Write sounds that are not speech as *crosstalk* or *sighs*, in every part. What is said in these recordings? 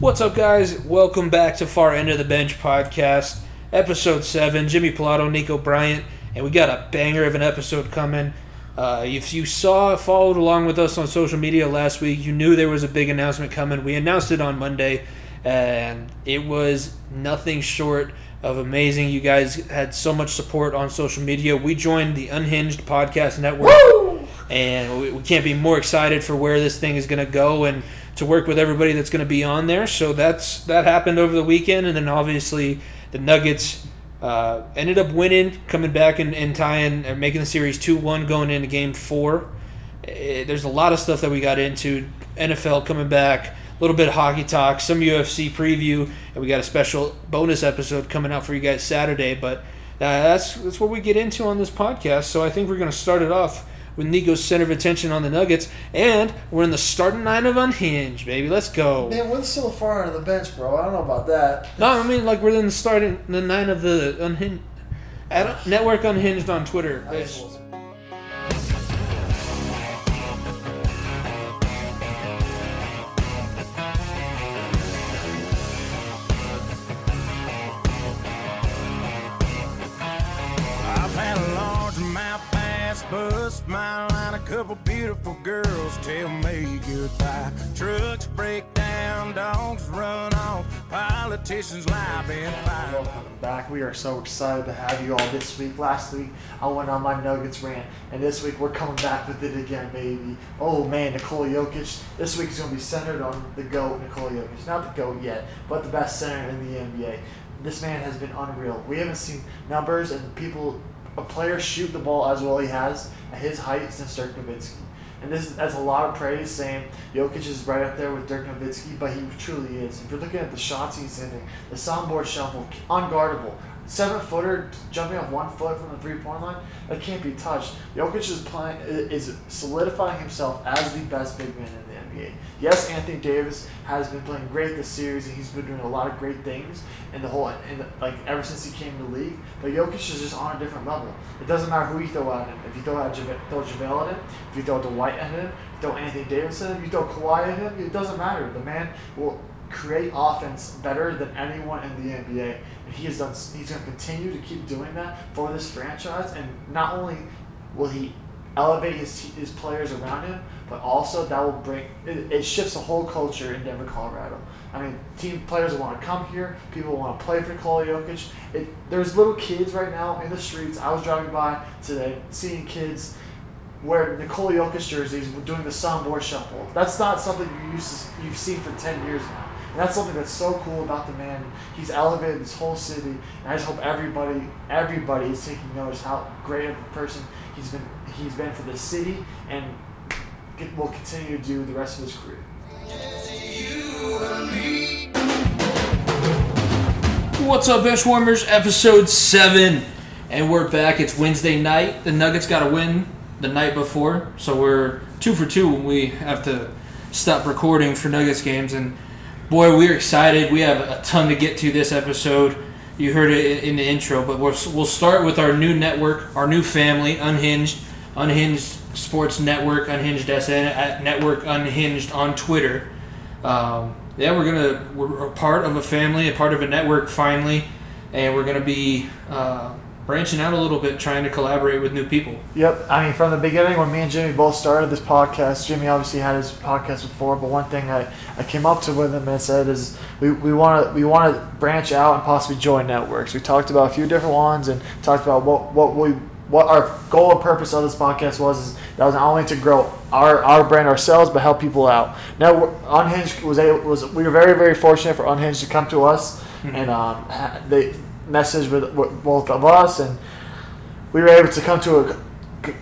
What's up, guys? Welcome back to Far End of the Bench podcast, episode 7. Jimmy Pilato, Nico Bryant, and we got a banger of an episode coming. Uh, if you saw, followed along with us on social media last week, you knew there was a big announcement coming. We announced it on Monday, and it was nothing short of amazing. You guys had so much support on social media. We joined the Unhinged Podcast Network, and we, we can't be more excited for where this thing is going to go and to work with everybody that's going to be on there. So that's that happened over the weekend, and then obviously the Nuggets uh, ended up winning, coming back and, and tying, and making the series two one going into Game Four. Eh, there's a lot of stuff that we got into. NFL coming back, a little bit of hockey talk, some UFC preview, and we got a special bonus episode coming out for you guys Saturday. But uh, that's that's what we get into on this podcast. So I think we're going to start it off with Nico's center of attention on the Nuggets, and we're in the starting nine of Unhinged, baby. Let's go. Man, we're still far on the bench, bro. I don't know about that. No, I mean like we're in the starting the nine of the Unhinged network Unhinged on Twitter. Bust my line. A couple beautiful girls tell me goodbye. Trucks break down, dogs run off, politicians lie and fire. Welcome back. We are so excited to have you all this week. Last week, I went on my Nuggets rant, and this week we're coming back with it again, baby. Oh man, Nikola Jokic. This week is going to be centered on the GOAT, Nikola Jokic. Not the GOAT yet, but the best center in the NBA. This man has been unreal. We haven't seen numbers and people, a player shoot the ball as well he has at his height since Dirk Nowitzki. And this is, that's a lot of praise saying Jokic is right up there with Dirk Nowitzki, but he truly is. If you're looking at the shots he's hitting, the Sombor shuffle, unguardable. Seven footer jumping off one foot from the three point line, that can't be touched. Jokic is playing is solidifying himself as the best big man in the NBA. Yes, Anthony Davis has been playing great this series and he's been doing a lot of great things in the whole like ever since he came to the league. But Jokic is just on a different level. It doesn't matter who you throw at him. If you throw at Jave- throw JaVale at him, if you throw Dwight at him, you throw Anthony Davis at him, you throw Kawhi at him, it doesn't matter. The man will create offense better than anyone in the NBA, and he has done. He's going to continue to keep doing that for this franchise. And not only will he elevate his his players around him, but also that will bring it, it shifts the whole culture in Denver, Colorado. I mean, team players want to come here. People want to play for Nikola Jokic. It, there's little kids right now in the streets. I was driving by today, seeing kids wear Nikola Jokic jerseys doing the Sombor shuffle. That's not something you used to, you've seen for ten years now. And that's something that's so cool about the man. He's elevated this whole city, and I just hope everybody, everybody is taking notice how great of a person he's been. He's been for the city, and will continue to do the rest of his career. What's up, Benchwarmers? Episode 7. And we're back. It's Wednesday night. The Nuggets got a win the night before. So we're two for two when we have to stop recording for Nuggets games. And boy, we're excited. We have a ton to get to this episode. You heard it in the intro, but we'll, we'll start with our new network, our new family, Unhinged, Unhinged Sports Network, Unhinged SN, at Network Unhinged on Twitter. Um, yeah, we're gonna we're a part of a family, a part of a network finally, and we're gonna be uh, branching out a little bit, trying to collaborate with new people. Yep. I mean, from the beginning, when me and Jimmy both started this podcast, Jimmy obviously had his podcast before, but one thing I, I came up to with him and said is we, want to we want to branch out and possibly join networks. We talked about a few different ones and talked about what what we what our goal and purpose of this podcast was is that was not only to grow our, our brand ourselves but help people out. Now Unhinged was able, was we were very very fortunate for Unhinged to come to us and um, they messaged with, with both of us and we were able to come to a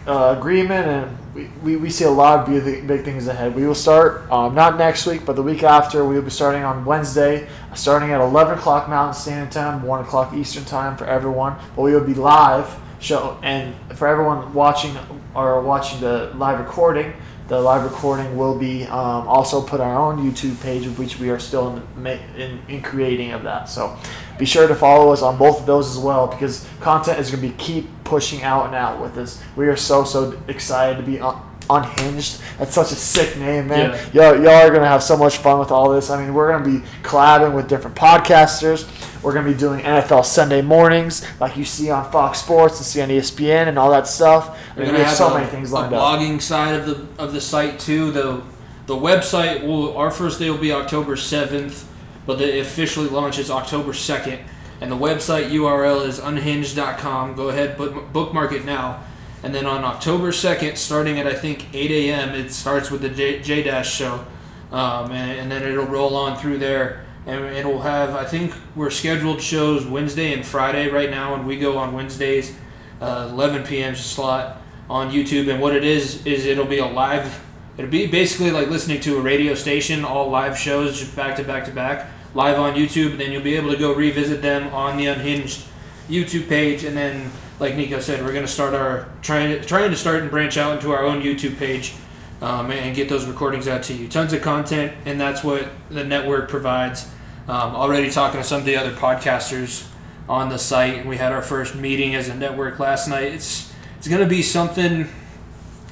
uh, agreement and we, we, we see a lot of big, big things ahead. We will start um, not next week, but the week after. We will be starting on Wednesday, starting at 11 o'clock Mountain Standard Time, 1 o'clock Eastern Time for everyone. But we will be live show and for everyone watching or watching the live recording. The live recording will be um, also put on our own YouTube page, which we are still in, in, in creating of that. So be sure to follow us on both of those as well because content is going to be keep pushing out and out with us We are so so excited to be on, Unhinged. That's such a sick name, man. Yeah. Y'all, y'all are gonna have so much fun with all this. I mean, we're gonna be collabing with different podcasters. We're gonna be doing NFL Sunday mornings, like you see on Fox Sports and see on ESPN and all that stuff. I We're mean, gonna we have so a, many things lined up. blogging side of the of the site too. The the website will our first day will be October seventh, but the officially launches October second. And the website URL is unhinged.com. Go ahead, book, bookmark it now. And then on October second, starting at I think eight a.m., it starts with the J Dash show, um, and, and then it'll roll on through there. And it'll have I think we're scheduled shows Wednesday and Friday right now, and we go on Wednesdays uh, 11 p.m. slot on YouTube. And what it is is it'll be a live. It'll be basically like listening to a radio station, all live shows, just back to back to back, live on YouTube. And then you'll be able to go revisit them on the Unhinged YouTube page. And then, like Nico said, we're gonna start our trying to trying to start and branch out into our own YouTube page. Um, and get those recordings out to you. Tons of content, and that's what the network provides. Um, already talking to some of the other podcasters on the site. We had our first meeting as a network last night. It's it's going to be something.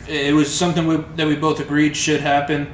It was something we, that we both agreed should happen.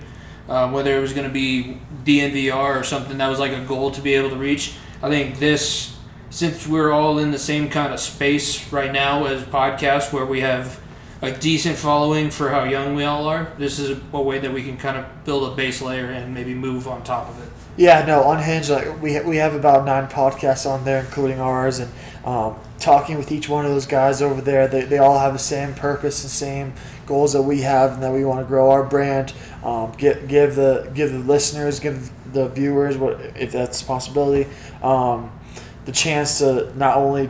Um, whether it was going to be DNVR or something that was like a goal to be able to reach. I think this, since we're all in the same kind of space right now as podcasts, where we have a decent following for how young we all are, this is a way that we can kind of build a base layer and maybe move on top of it. Yeah, no, Unhinged. Like we we have about nine podcasts on there, including ours, and um, talking with each one of those guys over there. They, they all have the same purpose and same goals that we have, and that we want to grow our brand. Um, give give the give the listeners, give the viewers, what if that's a possibility, um, the chance to not only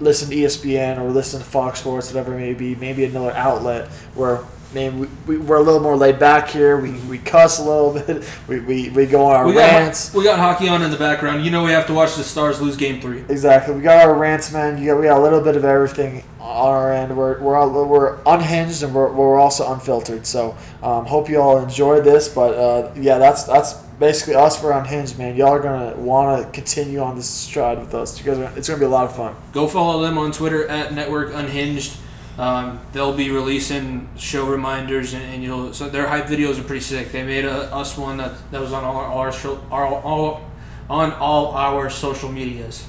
listen to ESPN or listen to Fox Sports, whatever it may be, maybe another outlet where maybe we, we, we're a little more laid back here. We, we cuss a little *laughs* bit. We, we, we go on our We rants. got, we got hockey on in the background. You know we have to watch the Stars lose game three. Exactly. We got our rants, man. You got, we got a little bit of everything on our end. We're, we're, all, we're unhinged and we're, we're also unfiltered. So um, hope you all enjoy this. But uh, yeah, that's that's basically us for unhinged, man. Y'all are gonna want to continue on this stride with us. You guys, are, it's gonna be a lot of fun. Go follow them on Twitter at Network Unhinged. Um, they'll be releasing show reminders, and, and you'll so their hype videos are pretty sick. They made a, us one that, that was on all our, our all on all our social medias,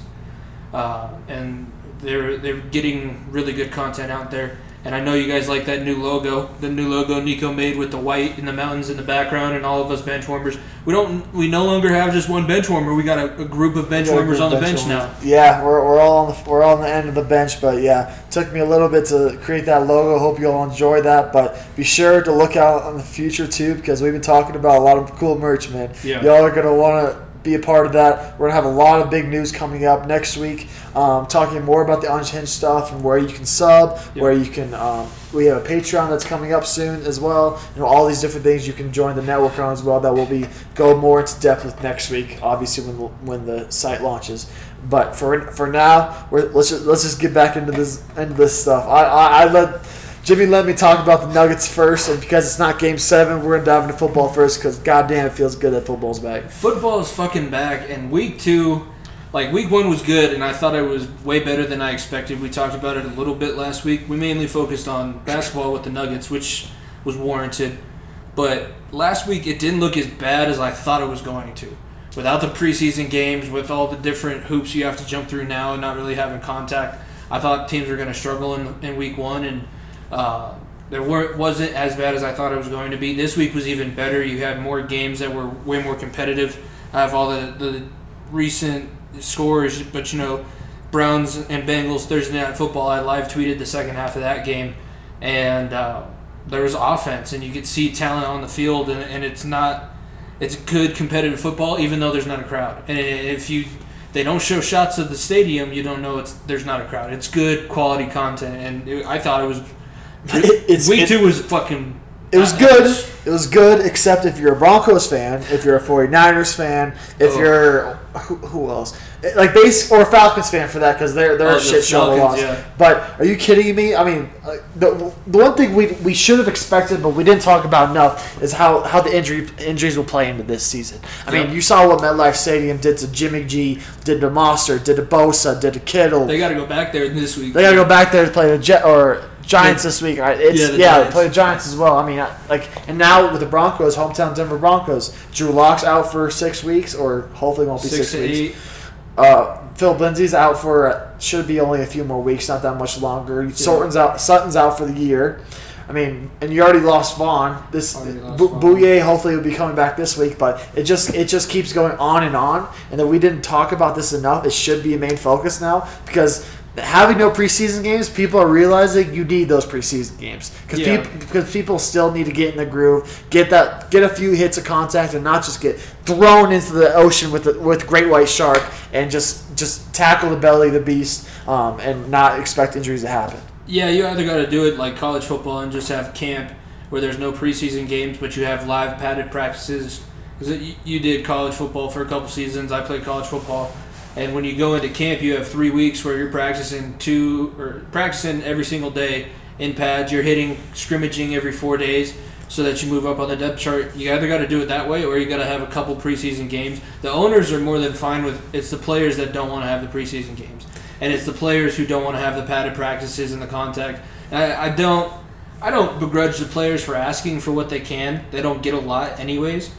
uh, and they're they're getting really good content out there. And I know you guys like that new logo, the new logo Nico made with the white and the mountains in the background, and all of us bench warmers. We don't, we no longer have just one bench warmer. We got a, a group of bench We got a warmers on the of bench now. Yeah, we're, we're all on the we're all on the end of the bench, but yeah, took me a little bit to create that logo. Hope you all enjoy that, but be sure to look out on the future too because we've been talking about a lot of cool merch, man. Yeah. Y'all are gonna want to be a part of that. We're gonna have a lot of big news coming up next week. Um, talking more about the unhinged stuff and where you can sub, where you can. Um, we have a Patreon that's coming up soon as well. You know all these different things you can join the network on as well. That will be go more into depth with next week. Obviously when the, when the site launches. But for for now, we're, let's just, let's just get back into this into this stuff. I, I, I let Jimmy let me talk about the Nuggets first, and because it's not Game Seven, we're gonna dive into football first. Because goddamn, it feels good that football's back. Football is fucking back, and week two, like week one was good, and I thought it was way better than I expected. We talked about it a little bit last week. We mainly focused on basketball with the Nuggets, which was warranted. But last week, it didn't look as bad as I thought it was going to. Without the preseason games, with all the different hoops you have to jump through now, and not really having contact, I thought teams were going to struggle in, in week one, and uh, there weren't wasn't as bad as I thought it was going to be. This week was even better. You had more games that were way more competitive. I have all the, the recent scores, but you know, Browns and Bengals Thursday night football. I live tweeted the second half of that game, and uh, there was offense, and you could see talent on the field, and, and it's not it's good competitive football, even though there's not a crowd. And if you they don't show shots of the stadium, you don't know it's there's not a crowd. It's good quality content, and it, I thought it was. It's- week it- two was fucking. It was good. It was good, except if you're a Broncos fan, if you're a 49ers fan, if Oh. you're who, who else, like base or Falcons fan for that because they're they're Oh, a shit show of a Falcons, loss. yeah. But are you kidding me? I mean, the, the one thing we, we should have expected, but we didn't talk about enough, is how, how the injury injuries will play into this season. I mean, you saw what MetLife Stadium did to Jimmy G, did to Mostert, did to Bosa, did to Kittle. They got to go back there this week. They gotta go back there to play the Jet or Giants this week. I- It's Yeah, yeah, the they Giants. play the Giants as well. I mean, I- like, and now with the Broncos, hometown Denver Broncos, Drew Lock's out for six weeks, or hopefully won't be six six, weeks. eight. Uh, Phil Lindsay's out for uh, should be only a few more weeks, not that much longer. Sutton's out. Sutton's out for the year. I mean, and you already lost Von. This Already lost Bu- Von. Bouye hopefully will be coming back this week, but it just it just keeps going on and on. And that we didn't talk about this enough. It should be a main focus now because having no preseason games, people are realizing you need those preseason games because Yeah. people because people still need to get in the groove, get that get a few hits of contact, and not just get thrown into the ocean with the, with great white shark and just just tackle the belly of the beast um, and not expect injuries to happen. Yeah, you either got to do it like college football and just have camp where there's no preseason games, but you have live padded practices. Because you did college football for a couple seasons. I played college football, and when you go into camp, you have three weeks where you're practicing two or practicing every single day in pads. You're hitting scrimmaging every four days so that you move up on the depth chart. You either got to do it that way or you got to have a couple preseason games. The owners are more than fine with. It's the players that don't want to have the preseason games and it's the players who don't want to have the padded practices and the contact. I, I don't, I don't begrudge the players for asking for what they can. They don't get a lot, anyways,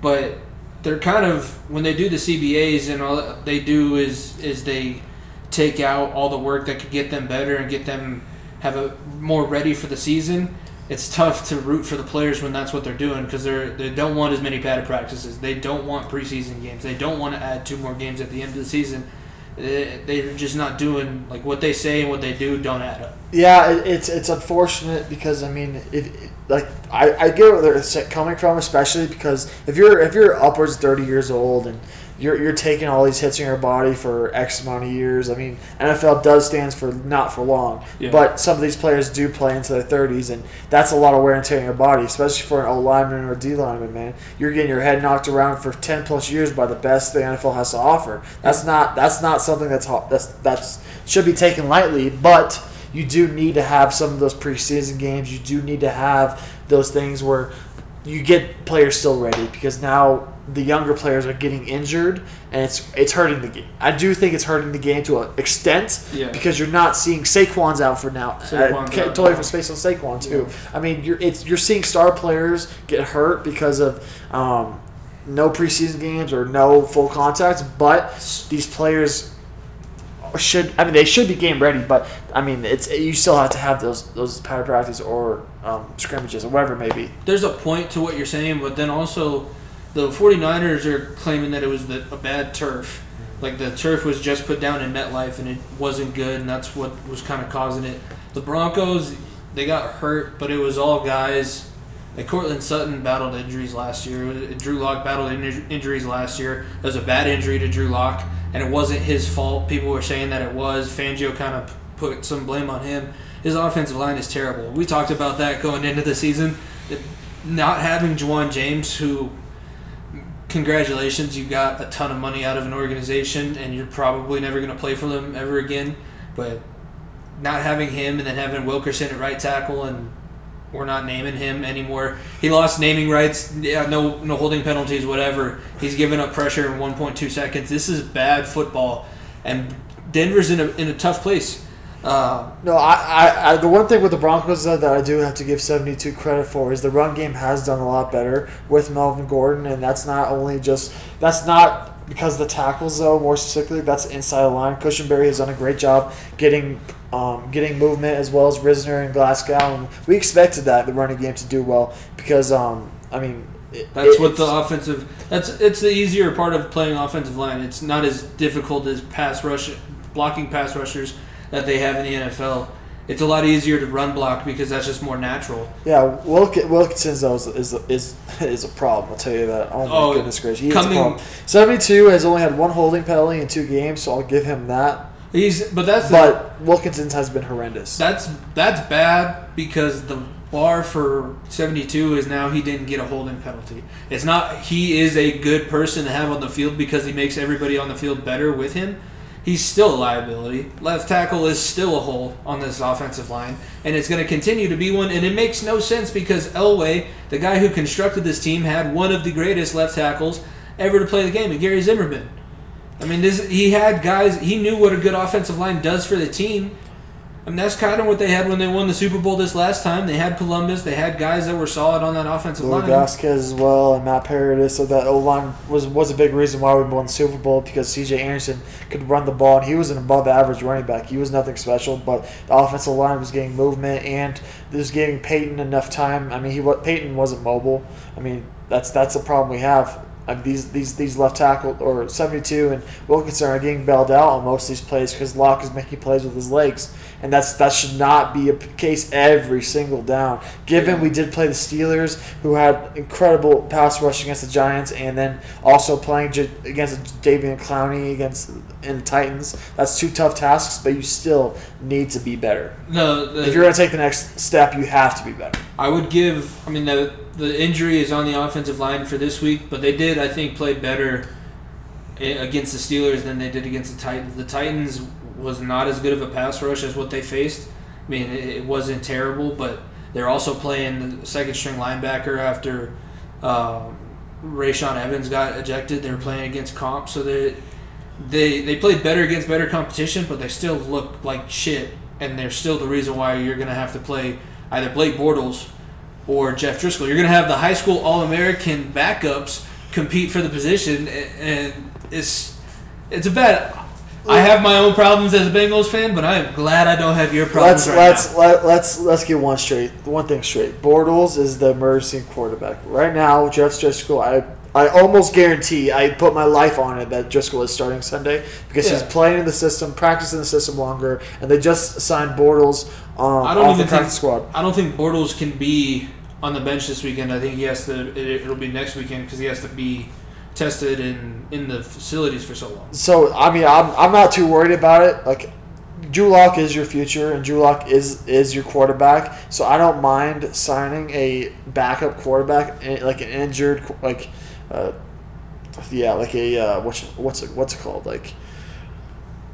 but they're kind of when they do the CBAs and all they do is is they take out all the work that could get them better and get them have a more ready for the season. It's tough to root for the players when that's what they're doing because they're they don't want as many padded practices. They don't want preseason games. They don't want to add two more games at the end of the season. They- They're just not doing like what they say and what they do don't add up. Yeah, it's it's unfortunate because I mean, it- like I, I get where they're coming from, especially because if you're if you're upwards thirty years old and you're you're taking all these hits in your body for X amount of years. I mean, NFL does stands for not for long, Yeah. but some of these players do play into their thirties, and that's a lot of wear and tear on your body, especially for an O lineman or a D lineman. Man, you're getting your head knocked around for ten plus years by the best the NFL has to offer. That's not that's not something that's that's that's should be taken lightly, but you do need to have some of those preseason games. You do need to have those things where you get players still ready because now the younger players are getting injured and it's it's hurting the game. I do think it's hurting the game to an extent Yeah. because you're not seeing Saquon's out for now. Uh, totally for space on Saquon too. I mean, you're it's you're seeing star players get hurt because of um, no preseason games or no full contacts, but these players should I mean they should be game ready, but I mean it's you still have to have those those padded practice or um, scrimmages or whatever it may be. There's a point to what you're saying, but then also the 49ers are claiming that it was the, a bad turf. Like the turf was just put down in MetLife and it wasn't good, and that's what was kind of causing it. The Broncos, they got hurt, but it was all guys. Like Courtland Sutton battled injuries last year. Drew Lock battled in- injuries last year. It was a bad injury to Drew Lock, and it wasn't his fault. People were saying that it was. Fangio kind of put some blame on him. His offensive line is terrible. We talked about that going into the season. Not having Ja'Wuan James, who congratulations, you got a ton of money out of an organization, and you're probably never going to play for them ever again. But not having him and then having Wilkinson at right tackle, and we're not naming him anymore. He lost naming rights. Yeah, no, no holding penalties, whatever. He's given up pressure in 1.2 seconds. This is bad football, and Denver's in a in a tough place. Uh, No, I, I, I the one thing with the Broncos though that I do have to give seventy two credit for is the run game has done a lot better with Melvin Gordon, and that's not only just that's not because the tackles though. More specifically, that's inside the line. Cushenberry has done a great job getting um, getting movement as well as Risner and Glasgow, and we expected that the running game to do well because um, I mean. it- That's it- what the offensive. That's it's the easier part of playing offensive line. It's not as difficult as pass rush, blocking pass rushers that they have in the NFL. It's a lot easier to run block because that's just more natural. Yeah, Wilk, Wilkinson though is, is is is a problem. I'll tell you that. Oh my Oh, goodness gracious, he is coming- a problem. Seventy-two has only had one holding penalty in two games, so I'll give him that. He's but that's the, But Wilkinson's has been horrendous. that's that's bad because the bar for 72 is now he didn't get a holding penalty. It's not he is a good person to have on the field because he makes everybody on the field better with him. He's still a liability. Left tackle is still a hole on this offensive line, and it's going to continue to be one. And it makes no sense because Elway, the guy who constructed this team, had one of the greatest left tackles ever to play the game, and Gary Zimmerman. I mean, this he had guys. He knew what a good offensive line does for the team, I mean, that's kind of what they had when they won the Super Bowl this last time. They had Columbus. They had guys that were solid on that offensive Louis line. Vasquez as well and Matt Paradis. So that O line was was a big reason why we won the Super Bowl because C.J. Anderson could run the ball and he was an above average running back. He was nothing special, but the offensive line was getting movement and this was giving Peyton enough time. I mean, he Peyton wasn't mobile. I mean, that's that's the problem we have. I mean, these these these left tackle or seventy two and Wilkinson are getting bailed out on most of these plays because Lock is making plays with his legs, and that's that should not be a case every single down. Given we did play the Steelers, who had incredible pass rush against the Giants, and then also playing J- against Davian Clowney against and the Titans, that's two tough tasks, but you still need to be better. No, the, If you're going to take the next step, you have to be better. I would give. I mean, the the injury is on the offensive line for this week, but they did, I think, play better eh, against the Steelers than they did against the Titans. The Titans was not as good of a pass rush as what they faced. I mean, it, wasn't terrible, but they're also playing the second string linebacker after um, Rashaan Evans got ejected. They were playing against comp, so they they they played better against better competition, but they still look like shit, and they're still the reason why you're gonna have to play either Blake Bortles or Jeff Driskel. You're gonna have the high school All American backups compete for the position, and it's it's a bad. I have my own problems as a Bengals fan, but I am glad I don't have your problems Let's right let's now. let, let's let's get one straight. One thing straight. Bortles is the emergency quarterback right now. Jeff Driskel. I I almost guarantee. I put my life on it that Driskel is starting Sunday because he's playing in the system, practicing the system longer, and they just signed Bortles um, I don't off the even practice think squad. I don't think Bortles can be on the bench this weekend. I think he has to. It, it'll be next weekend because he has to be tested in in the facilities for so long. So I mean, I'm, I'm not too worried about it. Like, Drew Lock is your future, and Drew Lock is is your quarterback. So I don't mind signing a backup quarterback, eh, like an injured, like, uh, yeah, like a uh, what's what's it, what's it called, like.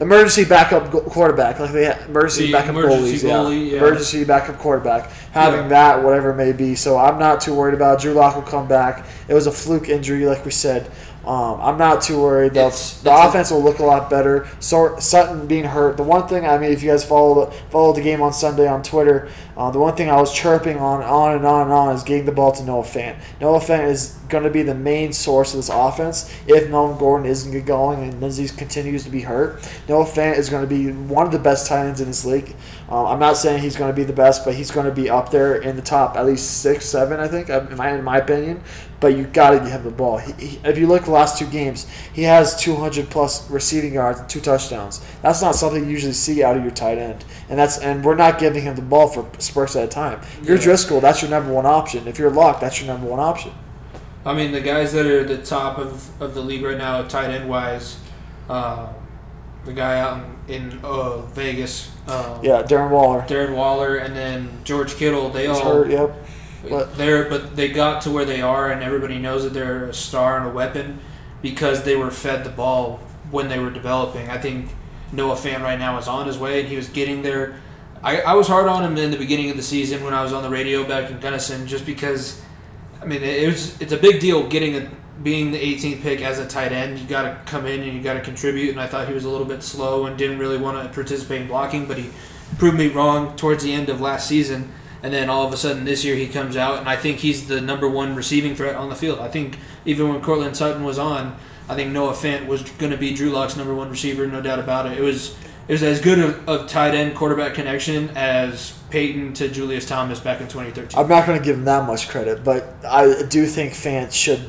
Emergency backup go- quarterback, like they emergency The backup emergency goalies, goalie, yeah. yeah. emergency backup quarterback. Having Yeah. that, whatever it may be, so I'm not too worried about. it. Drew Lock will come back. It was a fluke injury, like we said. Um, I'm not too worried. The, It's- the it's a- offense will look a lot better. So Sutton being hurt. The one thing I mean, if you guys follow the, follow the game on Sunday on Twitter, uh, the one thing I was chirping on, on and on and on is getting the ball to Noah Fant. Noah Fant is going to be the main source of this offense if Melvin Gordon isn't going and Lindsay continues to be hurt. Noah Fant is going to be one of the best tight ends in this league. Um, I'm not saying he's going to be the best, but he's going to be up there in the top, at least six, seven, I think, in my, in my opinion. But you got to give him the ball. He, he, if you look the last two games, he has 200 plus receiving yards and two touchdowns. That's not something you usually see out of your tight end, and that's and we're not giving him the ball for spurts at a time. If you're Yeah. Driskel, that's your number one option. If you're Lock, that's your number one option. I mean, the guys that are at the top of, of the league right now, tight end wise, uh, the guy out in, in uh, Vegas, uh, Yeah, Darren Waller. Darren Waller, and then George Kittle, they He's all hurt. Yep. But- they're but they got to where they are, and everybody knows that they're a star and a weapon because they were fed the ball when they were developing. I think Noah Fant right now is on his way, and he was getting there. I, I was hard on him in the beginning of the season when I was on the radio back in Gunnison, just because. I mean, it was it's a big deal getting a being the 18th pick as a tight end. You got to come in and you got to contribute. And I thought he was a little bit slow and didn't really want to participate in blocking, but he proved me wrong towards the end of last season. And then all of a sudden this year he comes out, and I think he's the number one receiving threat on the field. I think even when Courtland Sutton was on, I think Noah Fant was going to be Drew Lock's number one receiver, no doubt about it. It was it was as good of a tight end quarterback connection as Peyton to Julius Thomas back in 2013. I'm not going to give him that much credit, but I do think Fant should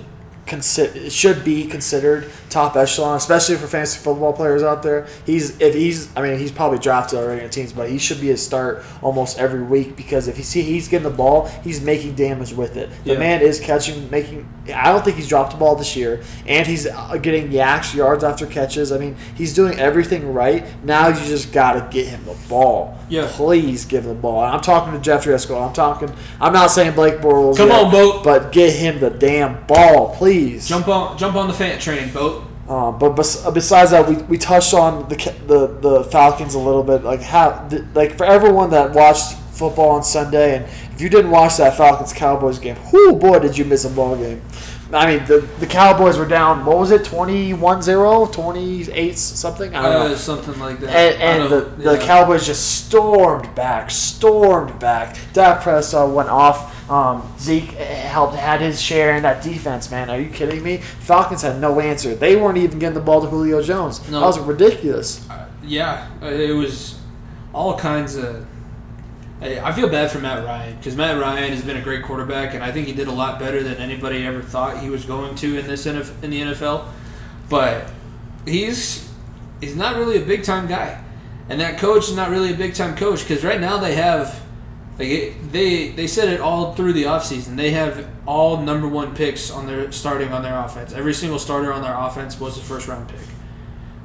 consider should be considered top echelon, especially for fantasy football players out there. He's if he's I mean he's probably drafted already in teams, but he should be a start almost every week because if you see he's getting the ball, he's making damage with it. The Yeah. man is catching, making. I don't think he's dropped the ball this year, and he's uh, getting yaks yards after catches. I mean he's doing everything right. Now you just got to get him the ball. Yeah. please give him the ball. And I'm talking to Jeff Driskel. I'm talking. I'm not saying Blake Bortles. Come yet, on, but get him the damn ball, please. Jump on jump on the fan train, boat. Um, but bes- besides that, we, we touched on the the the Falcons a little bit. Like how th- like for everyone that watched football on Sunday, and if you didn't watch that Falcons Cowboys game, whoo boy, did you miss a ball game. I mean, the, the Cowboys were down, what was it, 21 0, 28 something? I don't know. Uh, something like that. And, and the, don't- the. Cowboys just stormed back, stormed back. Dak Prescott went off. Um, Zeke helped had his share in that defense. Man, are you kidding me? Falcons had no answer. They weren't even getting the ball to Julio Jones. No. That was ridiculous. Uh, yeah, uh, it was all kinds of. I feel bad for Matt Ryan because Matt Ryan has been a great quarterback, and I think he did a lot better than anybody ever thought he was going to in this NF, in the NFL. But he's he's not really a big time guy, and that coach is not really a big time coach because right now they have like they they said it all through the offseason. They have all number one picks on their starting on their offense. Every single starter on their offense was a first round pick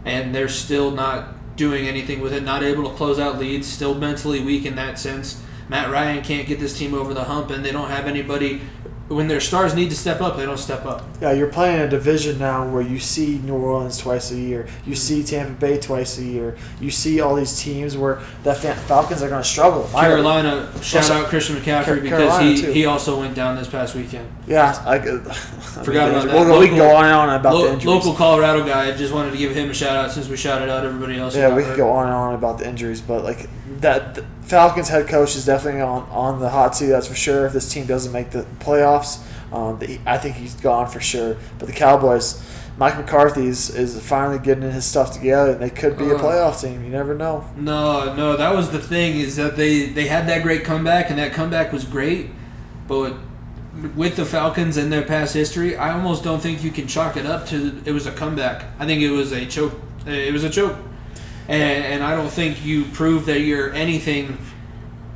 and they're still not doing anything with it, not able to close out leads, still mentally weak in that sense. Matt Ryan can't get this team over the hump, and they don't have anybody. When their stars need to step up, they don't step up. Yeah, you're playing a division now where you see New Orleans twice a year, you mm-hmm. see Tampa Bay twice a year, you see all these teams where the Falcons are going to struggle. Carolina, shout out Christian McCaffrey because he, too. he also went down this past weekend. Yeah, I, *laughs* I Forgot mean, about that. We'll, go- we can go Local- on and on about Lo- the injuries. local Colorado guy, I just wanted to give him a shout out since we shouted out everybody else. Yeah, we can go on and on about the injuries, but like that, Falcons head coach is definitely on, on the hot seat. That's for sure. If this team doesn't make the playoffs, um, the, I think he's gone for sure. But the Cowboys, Mike McCarthy is, is finally getting his stuff together, and they could be a Uh. playoff team. You never know. No, no, that was the thing is that they they had that great comeback and that comeback was great, but with the Falcons and their past history, I almost don't think you can chalk it up to it was a comeback. I think it was a choke. It was a choke, and and I don't think you prove that you're anything.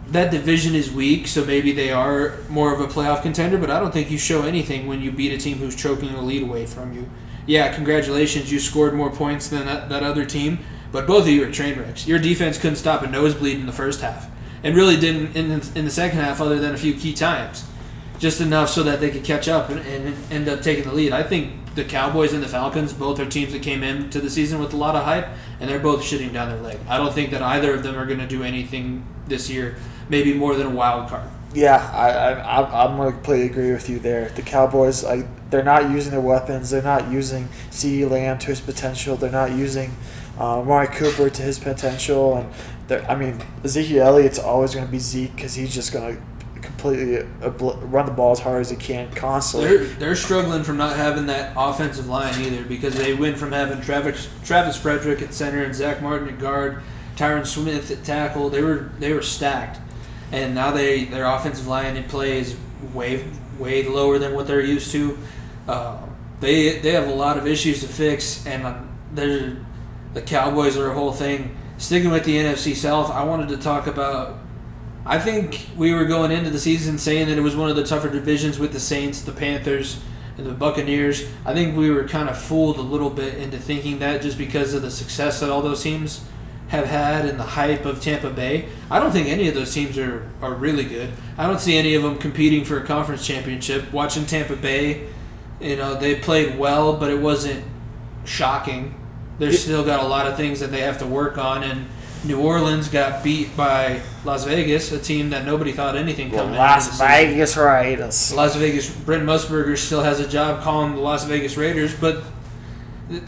That division is weak, so maybe they are more of a playoff contender. But I don't think you show anything when you beat a team who's choking a lead away from you. Yeah, congratulations, you scored more points than that, that other team, but both of you are train wrecks. Your defense couldn't stop a nosebleed in the first half, and really didn't in, in the second half, other than a few key times, just enough so that they could catch up and, and end up taking the lead. I think the Cowboys and the Falcons both are teams that came into the season with a lot of hype, and they're both shitting down their leg. I don't think that either of them are going to do anything this year, maybe more than a wild card. Yeah, I, I, I'm- going to completely agree with you there. The Cowboys, like, they're not using their weapons. They're not using CeeDee Lamb to his potential. They're not using uh, Cooper to his potential. And I mean, Ezekiel Elliott's always going to be Zeke because he's just going to completely obl- run the ball as hard as he can constantly. They're they're struggling from not having that offensive line either because they went from having Travis Travis Frederick at center and Zack Martin at guard, Tyron Smith at tackle. They were they were stacked, and now they their offensive line in play is way way lower than what they're used to. Uh, they they have a lot of issues to fix, and um, they're the Cowboys are a whole thing. Sticking with the NFC South, I wanted to talk about I think we were going into the season saying that it was one of the tougher divisions with the Saints, the Panthers, and the Buccaneers. I think we were kind of fooled a little bit into thinking that just because of the success that all those teams have had and the hype of Tampa Bay. I don't think any of those teams are, are really good. I don't see any of them competing for a conference championship. Watching Tampa Bay, you know, they played well, but it wasn't shocking. They've still got a lot of things that they have to work on, and New Orleans got beat by Las Vegas, a team that nobody thought anything coming. the Las. Vegas Raiders. Las Vegas. Brent Musburger still has a job calling the Las Vegas Raiders, but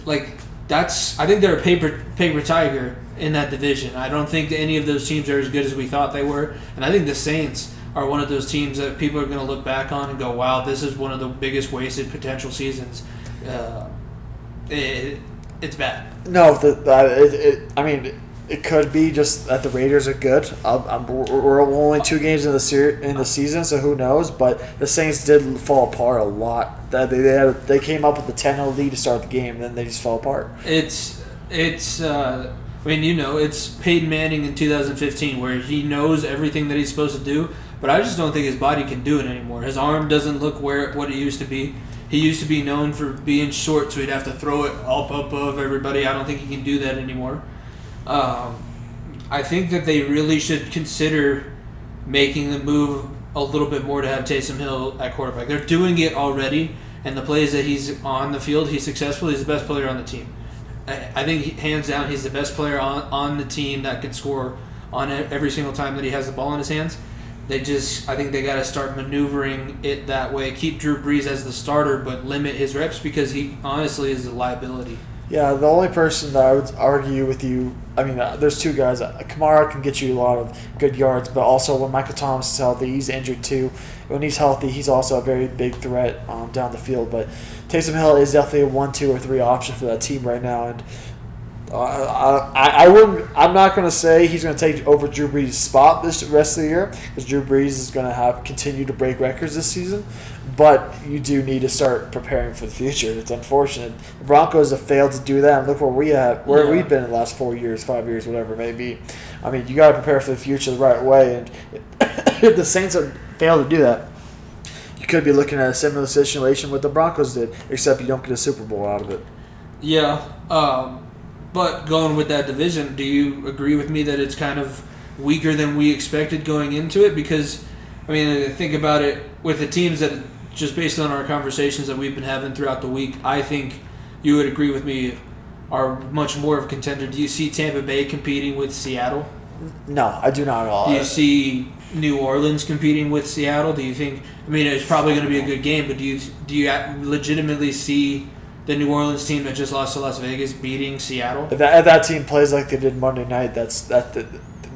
like that's I think they're a paper paper tiger in that division. I don't think that any of those teams are as good as we thought they were, and I think the Saints are one of those teams that people are going to look back on and go, "Wow, this is one of the biggest wasted potential seasons." Uh, it, it's bad. No, the, the it, it, I mean, it could be just that the Raiders are good. Um, um, we're only two games in the in the season, so who knows? But the Saints did fall apart a lot. That they they, had, they came up with a 10-0 lead to start the game, then they just fell apart. It's it's. Uh, I mean, you know, it's Peyton Manning in 2015, where he knows everything that he's supposed to do, but I just don't think his body can do it anymore. His arm doesn't look where what it used to be. He used to be known for being short, so he'd have to throw it up above everybody. I don't think he can do that anymore. Um, I think that they really should consider making the move a little bit more to have Taysom Hill at quarterback. They're doing it already, and the plays that he's on the field, he's successful. He's the best player on the team. I think hands down, he's the best player on, on the team that can score on every single time that he has the ball in his hands. They just, I think they got to start maneuvering it that way. Keep Drew Brees as the starter, but limit his reps because he honestly is a liability. Yeah, the only person that I would argue with you, I mean, uh, there's two guys. Uh, Kamara can get you a lot of good yards, but also when Michael Thomas is healthy, he's injured too. When he's healthy, he's also a very big threat um, down the field. But Taysom Hill is definitely a one, two, or three option for that team right now, and uh, I, I wouldn't. I'm not going to say he's going to take over Drew Brees' spot this rest of the year because Drew Brees is going to have continue to break records this season. But you do need to start preparing for the future. It's unfortunate the Broncos have failed to do that. And look where we have, where Yeah. we've been in the last four years, five years, whatever it may be. I mean, you got to prepare for the future the right way. And *coughs* if the Saints have failed to do that, you could be looking at a similar situation what the Broncos did, except you don't get a Super Bowl out of it. Yeah, um, but going with that division, do you agree with me that it's kind of weaker than we expected going into it? Because, I mean, think about it with the teams that, just based on our conversations that we've been having throughout the week, I think you would agree with me are much more of a contender. Do you see Tampa Bay competing with Seattle? No, I do not at all. Do you see New Orleans competing with Seattle? Do you think? I mean, it's probably going to be a good game, but do you do you legitimately see the New Orleans team that just lost to Las Vegas beating Seattle? If that, if that team plays like they did Monday night, that's that, that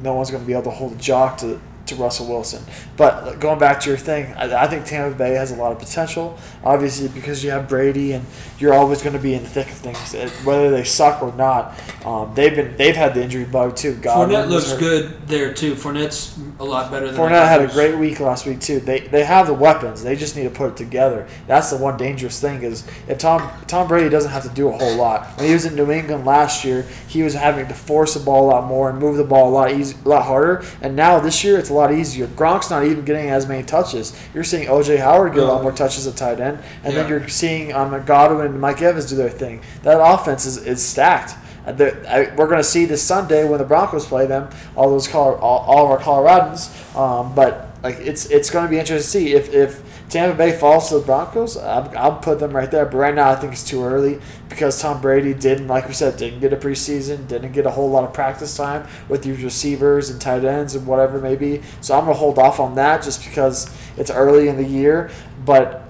no one's going to be able to hold a jock to to Russell Wilson. But going back to your thing, I, I think Tampa Bay has a lot of potential. Obviously, because you have Brady, and you're always going to be in the thick of things, whether they suck or not. Um, they've been they've had the injury bug too. Godwin Fournette looks hurt. good there too. Fournette's a lot better than Fournette had a great week last week too. They they have the weapons. They just need to put it together. That's the one dangerous thing is if Tom Tom Brady doesn't have to do a whole lot. When he was in New England last year, he was having to force the ball a lot more and move the ball a lot easy, a lot harder. And now this year it's a lot easier. Gronk's not even getting as many touches. You're seeing OJ Howard get a lot more touches at tight end, and then you're seeing um, Godwin and Mike Evans do their thing. That offense is, is stacked. Uh, I- We're going to see this Sunday when the Broncos play them. All those Col- all, all of our Coloradans, um, but like it's it's going to be interesting to see if if Tampa Bay falls to the Broncos. I'll, I'll put them right there. But right now, I think it's too early because Tom Brady didn't, like we said, didn't get a preseason, didn't get a whole lot of practice time with these receivers and tight ends and whatever it may be. So I'm going to hold off on that just because it's early in the year. But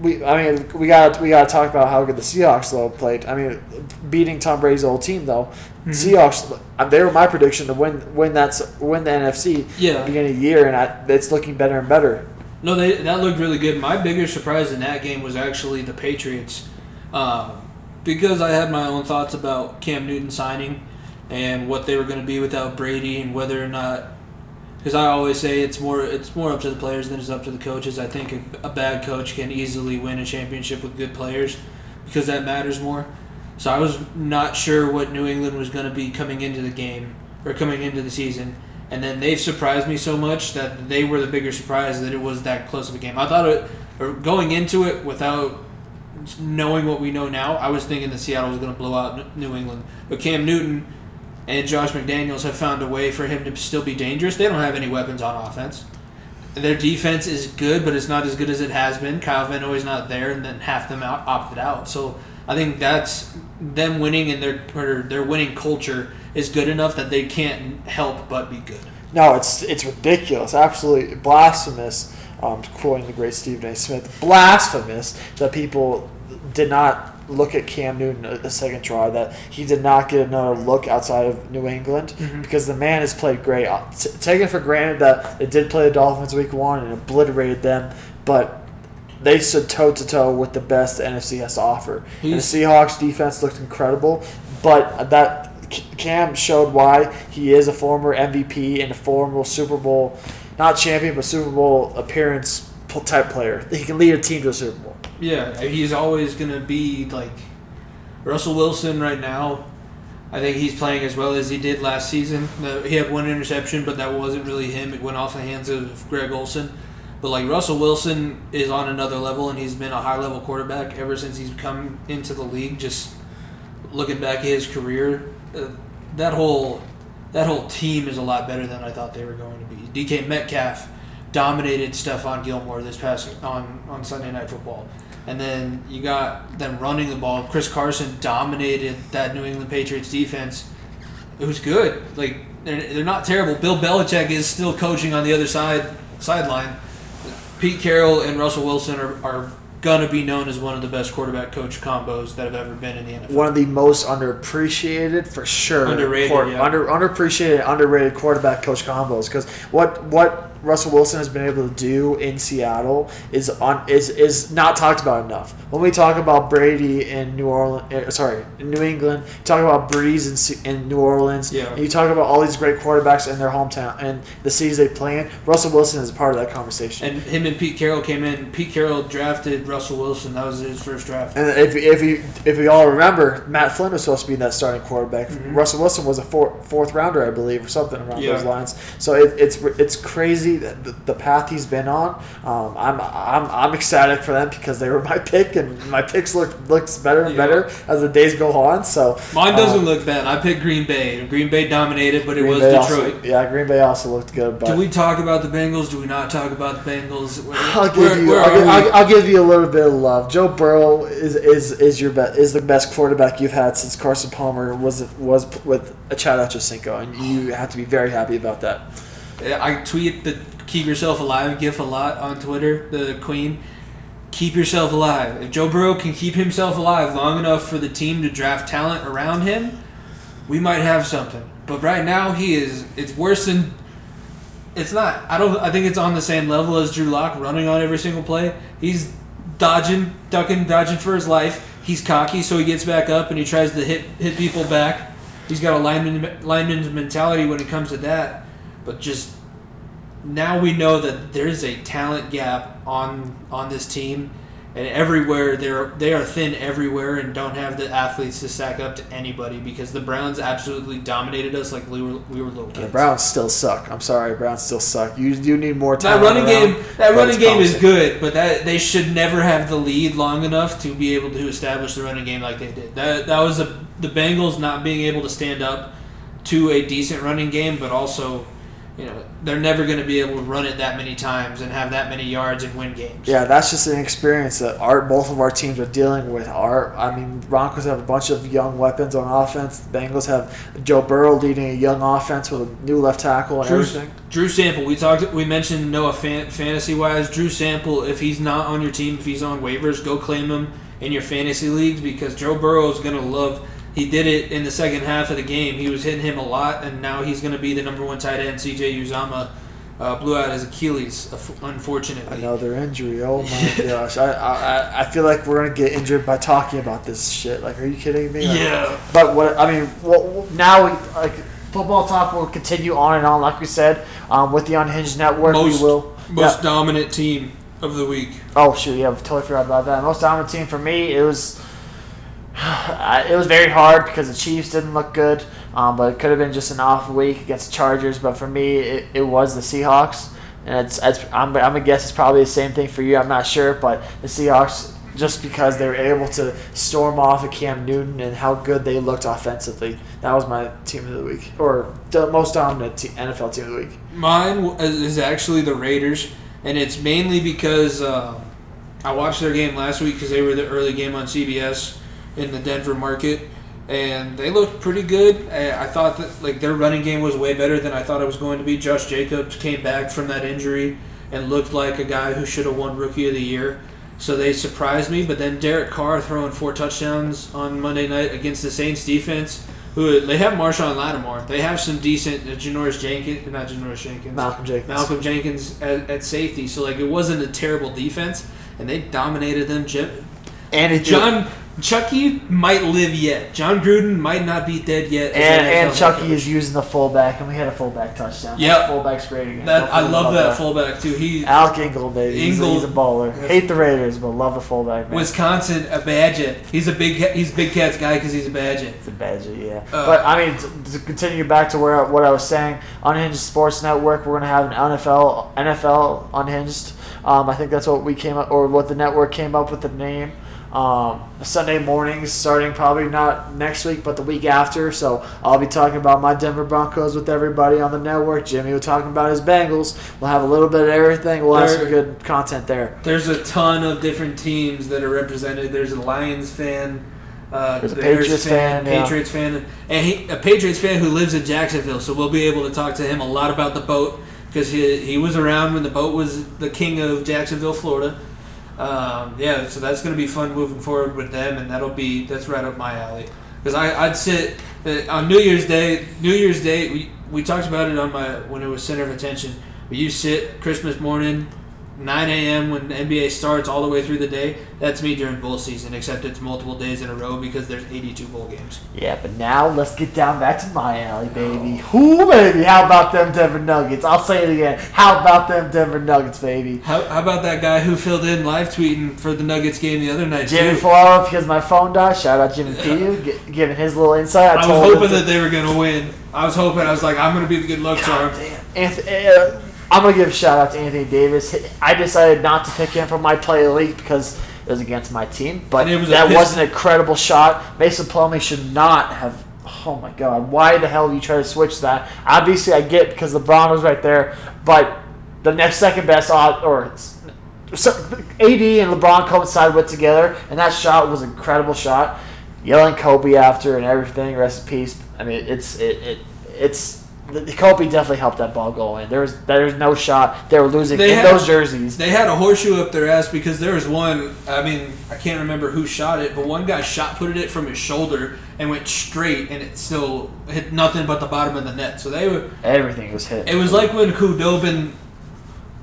we, I mean, we got we got to talk about how good the Seahawks though played. I mean, beating Tom Brady's old team though, Seahawks uh, they were my prediction to win win that s- win the NFC Yeah. beginning of the year, and I, it's looking better and better. No, they, that looked really good. My bigger surprise in that game was actually the Patriots, um, because I had my own thoughts about Cam Newton signing and what they were going to be without Brady and whether or not. Because I always say it's more it's more up to the players than it's up to the coaches. I think a, a bad coach can easily win a championship with good players because that matters more. So I was not sure what New England was going to be coming into the game or coming into the season, and then they've surprised me so much that they were the bigger surprise that it was that close of a game. I thought it, or going into it without knowing what we know now, I was thinking that Seattle was going to blow out New England, but Cam Newton and Josh McDaniels have found a way for him to still be dangerous. They don't have any weapons on offense. Their defense is good, but it's not as good as it has been. Kyle Van Noy's not there, and then half them out, opted out. So I think that's them winning, and their their winning culture is good enough that they can't help but be good. No, it's it's ridiculous, absolutely blasphemous. Um, quoting the great Stephen A. Smith, blasphemous that people did not look at Cam Newton a, second try. That he did not get another look outside of New England because the man has played great. Uh, t- taken for granted that they did play the Dolphins week one and obliterated them, but they stood toe to toe with the best the NFC has to offer. And the Seahawks defense looked incredible, but that Cam showed why he is a former MVP and a former Super Bowl, not champion, but Super Bowl appearance type player. He can lead a team to a Super Bowl. Yeah, he's always going to be like Russell Wilson right now. I think he's playing as well as he did last season. He had one interception, but that wasn't really him. It went off the hands of Greg Olsen. But like Russell Wilson is on another level, and he's been a high level quarterback ever since he's come into the league. Just looking back at his career, uh, that whole that whole team is a lot better than I thought they were going to be. DK Metcalf dominated Stephon Gilmore this past on on Sunday Night Football, and then you got them running the ball. Chris Carson dominated that New England Patriots defense. It was good. Like they're, they're not terrible. Bill Belichick is still coaching on the other side sideline. Pete Carroll and Russell Wilson are, are gonna be known as one of the best quarterback coach combos that have ever been in the NFL. One of the most underappreciated, for sure. Underrated, yeah. Under underappreciated, underrated quarterback coach combos. Because what what Russell Wilson has been able to do in Seattle is on is is not talked about enough. When we talk about Brady in New Orleans, eh, sorry, in New England, talk about Brees in, in New Orleans, Yeah. and you talk about all these great quarterbacks in their hometown and the cities they play in. Russell Wilson is a part of that conversation. And him and Pete Carroll came in. Pete Carroll drafted Russell Wilson. That was his first draft. And if, if you if we all remember, Matt Flynn was supposed to be that starting quarterback. Russell Wilson was a four, fourth rounder, I believe, or something around Mm-hmm. Yeah. those lines. So it, it's it's crazy the, the path he's been on. Um, I'm I'm I'm excited for them because they were my pick, and my picks look looks better and Yeah. better as the days go on. So Mine doesn't um, look bad. I picked Green Bay, and Green Bay dominated, but it was Bay Detroit. Also, yeah, Green Bay also looked good, but. Do we talk about the Bengals? Do we not talk about the Bengals? Where, I'll give where- you. where I'll? I'll, I'll give you a little bit of love. Joe Burrow is is is your best is the best quarterback you've had since Carson Palmer was was with a Chad Ochocinco, and you have to be very happy about that. I tweet the "Keep Yourself Alive" gif a lot on Twitter. The Queen, keep yourself alive. If Joe Burrow can keep himself alive long enough for the team to draft talent around him, we might have something. But right now, he is. It's worse than. It's not. I don't. I think it's on the same level as Drew Lock running on every single play. He's dodging, ducking, dodging for his life. He's cocky, so he gets back up and he tries to hit hit people back. He's got a lineman lineman's mentality when it comes to that. But just now we know that there's a talent gap on on this team, and everywhere they're they are thin everywhere and don't have the athletes to stack up to anybody because the Browns absolutely dominated us like we were we were little kids. The Browns still suck. I'm sorry, Browns still suck. You do need more That running around, game, that running game is good, but that they should never have the lead long enough to be able to establish the running game like they did. That that was the the Bengals not being able to stand up to a decent running game, but also, you know, they're never going to be able to run it that many times and have that many yards and win games. Yeah, that's just an experience that our both of our teams are dealing with. Our, I mean, Broncos have a bunch of young weapons on offense. The Bengals have Joe Burrow leading a young offense with a new left tackle and Drew, everything. Drew Sample. We talked. We mentioned Noah fan, fantasy wise. Drew Sample. If he's not on your team, if he's on waivers, go claim him in your fantasy leagues because Joe Burrow is gonna love. He did it in the second half of the game. He was hitting him a lot, and now he's gonna be the number one tight end. C.J. Uzomah uh, blew out his Achilles, unf- unfortunately. Another injury. Oh my *laughs* gosh! I, I I feel like we're gonna get injured by talking about this shit. Like, are you kidding me? Like, Yeah. But what I mean, well, now we, like football talk will continue on and on, like we said, um, with the Unhinged Network. Most we will. most yeah. dominant team of the week. Oh shoot, yeah, I totally forgot about that. Most dominant team for me, it was *sighs* it was very hard because the Chiefs didn't look good, um, but it could have been just an off week against the Chargers. But for me, it, it was the Seahawks, and it's, it's I'm, I'm gonna guess it's probably the same thing for you. I'm not sure, but the Seahawks just because they were able to storm off of Cam Newton and how good they looked offensively. That was my team of the week, or the most dominant NFL team of the week. Mine is actually the Raiders, and it's mainly because uh, I watched their game last week because they were the early game on CBS in the Denver market, and they looked pretty good. I, thought that like their running game was way better than I thought it was going to be. Josh Jacobs came back from that injury and looked like a guy who should have won Rookie of the Year. So they surprised me, but then Derek Carr throwing four touchdowns on Monday night against the Saints defense. Who they have Marshon Lattimore. They have some decent uh, Janoris Jenkins, not Janoris Jenkins, Malcolm Jenkins. Malcolm Jenkins at, at safety. So like it wasn't a terrible defense, and they dominated them. Jim, And it John Chucky might live yet. Jon Gruden might not be dead yet. And, and Chucky coach. is using the fullback, and we had a fullback touchdown. Yeah, fullback's great again. That I love that fullback too. He Alec Ingold, baby. He's, a, Ingle- he's a baller. Hate the Raiders, but love the fullback. Man. Wisconsin a Badger. He's a big he's Big Cat's guy because he's a Badger. It's a badger, yeah. Uh, but I mean, to, to continue back to where what I was saying, Unhinged Sports Network, we're gonna have an NFL NFL Unhinged. Um, I think that's what we came up, or what the network came up with the name. Um, Sunday mornings, starting probably not next week, but the week after. So I'll be talking about my Denver Broncos with everybody on the network. Jimmy will talking about his Bengals. We'll have a little bit of everything. We'll have some good content there. There's a ton of different teams that are represented. There's a Lions fan. Uh, He's a Bears Patriots fan, yeah. Patriots fan, and he, a Patriots fan who lives in Jacksonville. So we'll be able to talk to him a lot about the boat because he, he was around when the boat was the king of Jacksonville, Florida. Um, yeah, so that's going to be fun moving forward with them, and that'll be that's right up my alley. Because I I'd sit uh, on New Year's Day. New Year's Day, we, we talked about it on my when it was center of attention. But you sit Christmas morning, 9 a.m. when the NBA starts all the way through the day. That's me during bowl season, except it's multiple days in a row because there's 82 bowl games. Yeah, but now let's get down back to my alley, baby. Whoo, baby. How about them Denver Nuggets? I'll say it again. How about them Denver Nuggets, baby? How, how about that guy who filled in live tweeting for the Nuggets game the other night? Jimmy? Flora, because my phone died. Shout out Jimmy P. gi- giving his little insight. I, I was hoping that they were going to win. I was hoping. I was like, I'm going to be the good luck charm. Anthony, uh, I'm gonna give a shout out to Anthony Davis. I decided not to pick him for my play of the league because it was against my team, but was that was an incredible shot. Mason Plumlee should not have. Oh my God! Why the hell do you try to switch that? Obviously, I get because LeBron was right there, but the next second best odd or so, AD and LeBron coincided with together, and that shot was an incredible shot. Yelling Kobe after and everything. Rest in peace. I mean, it's it, it it's Kobe definitely helped that ball go in. There was there's no shot. They were losing They in had- those jerseys. They had a horseshoe up their ass because there was one. I mean, I can't remember who shot it, but one guy shot put it from his shoulder and went straight, and it still hit nothing but the bottom of the net. So they were. Everything was hit. It was like when Kudobin,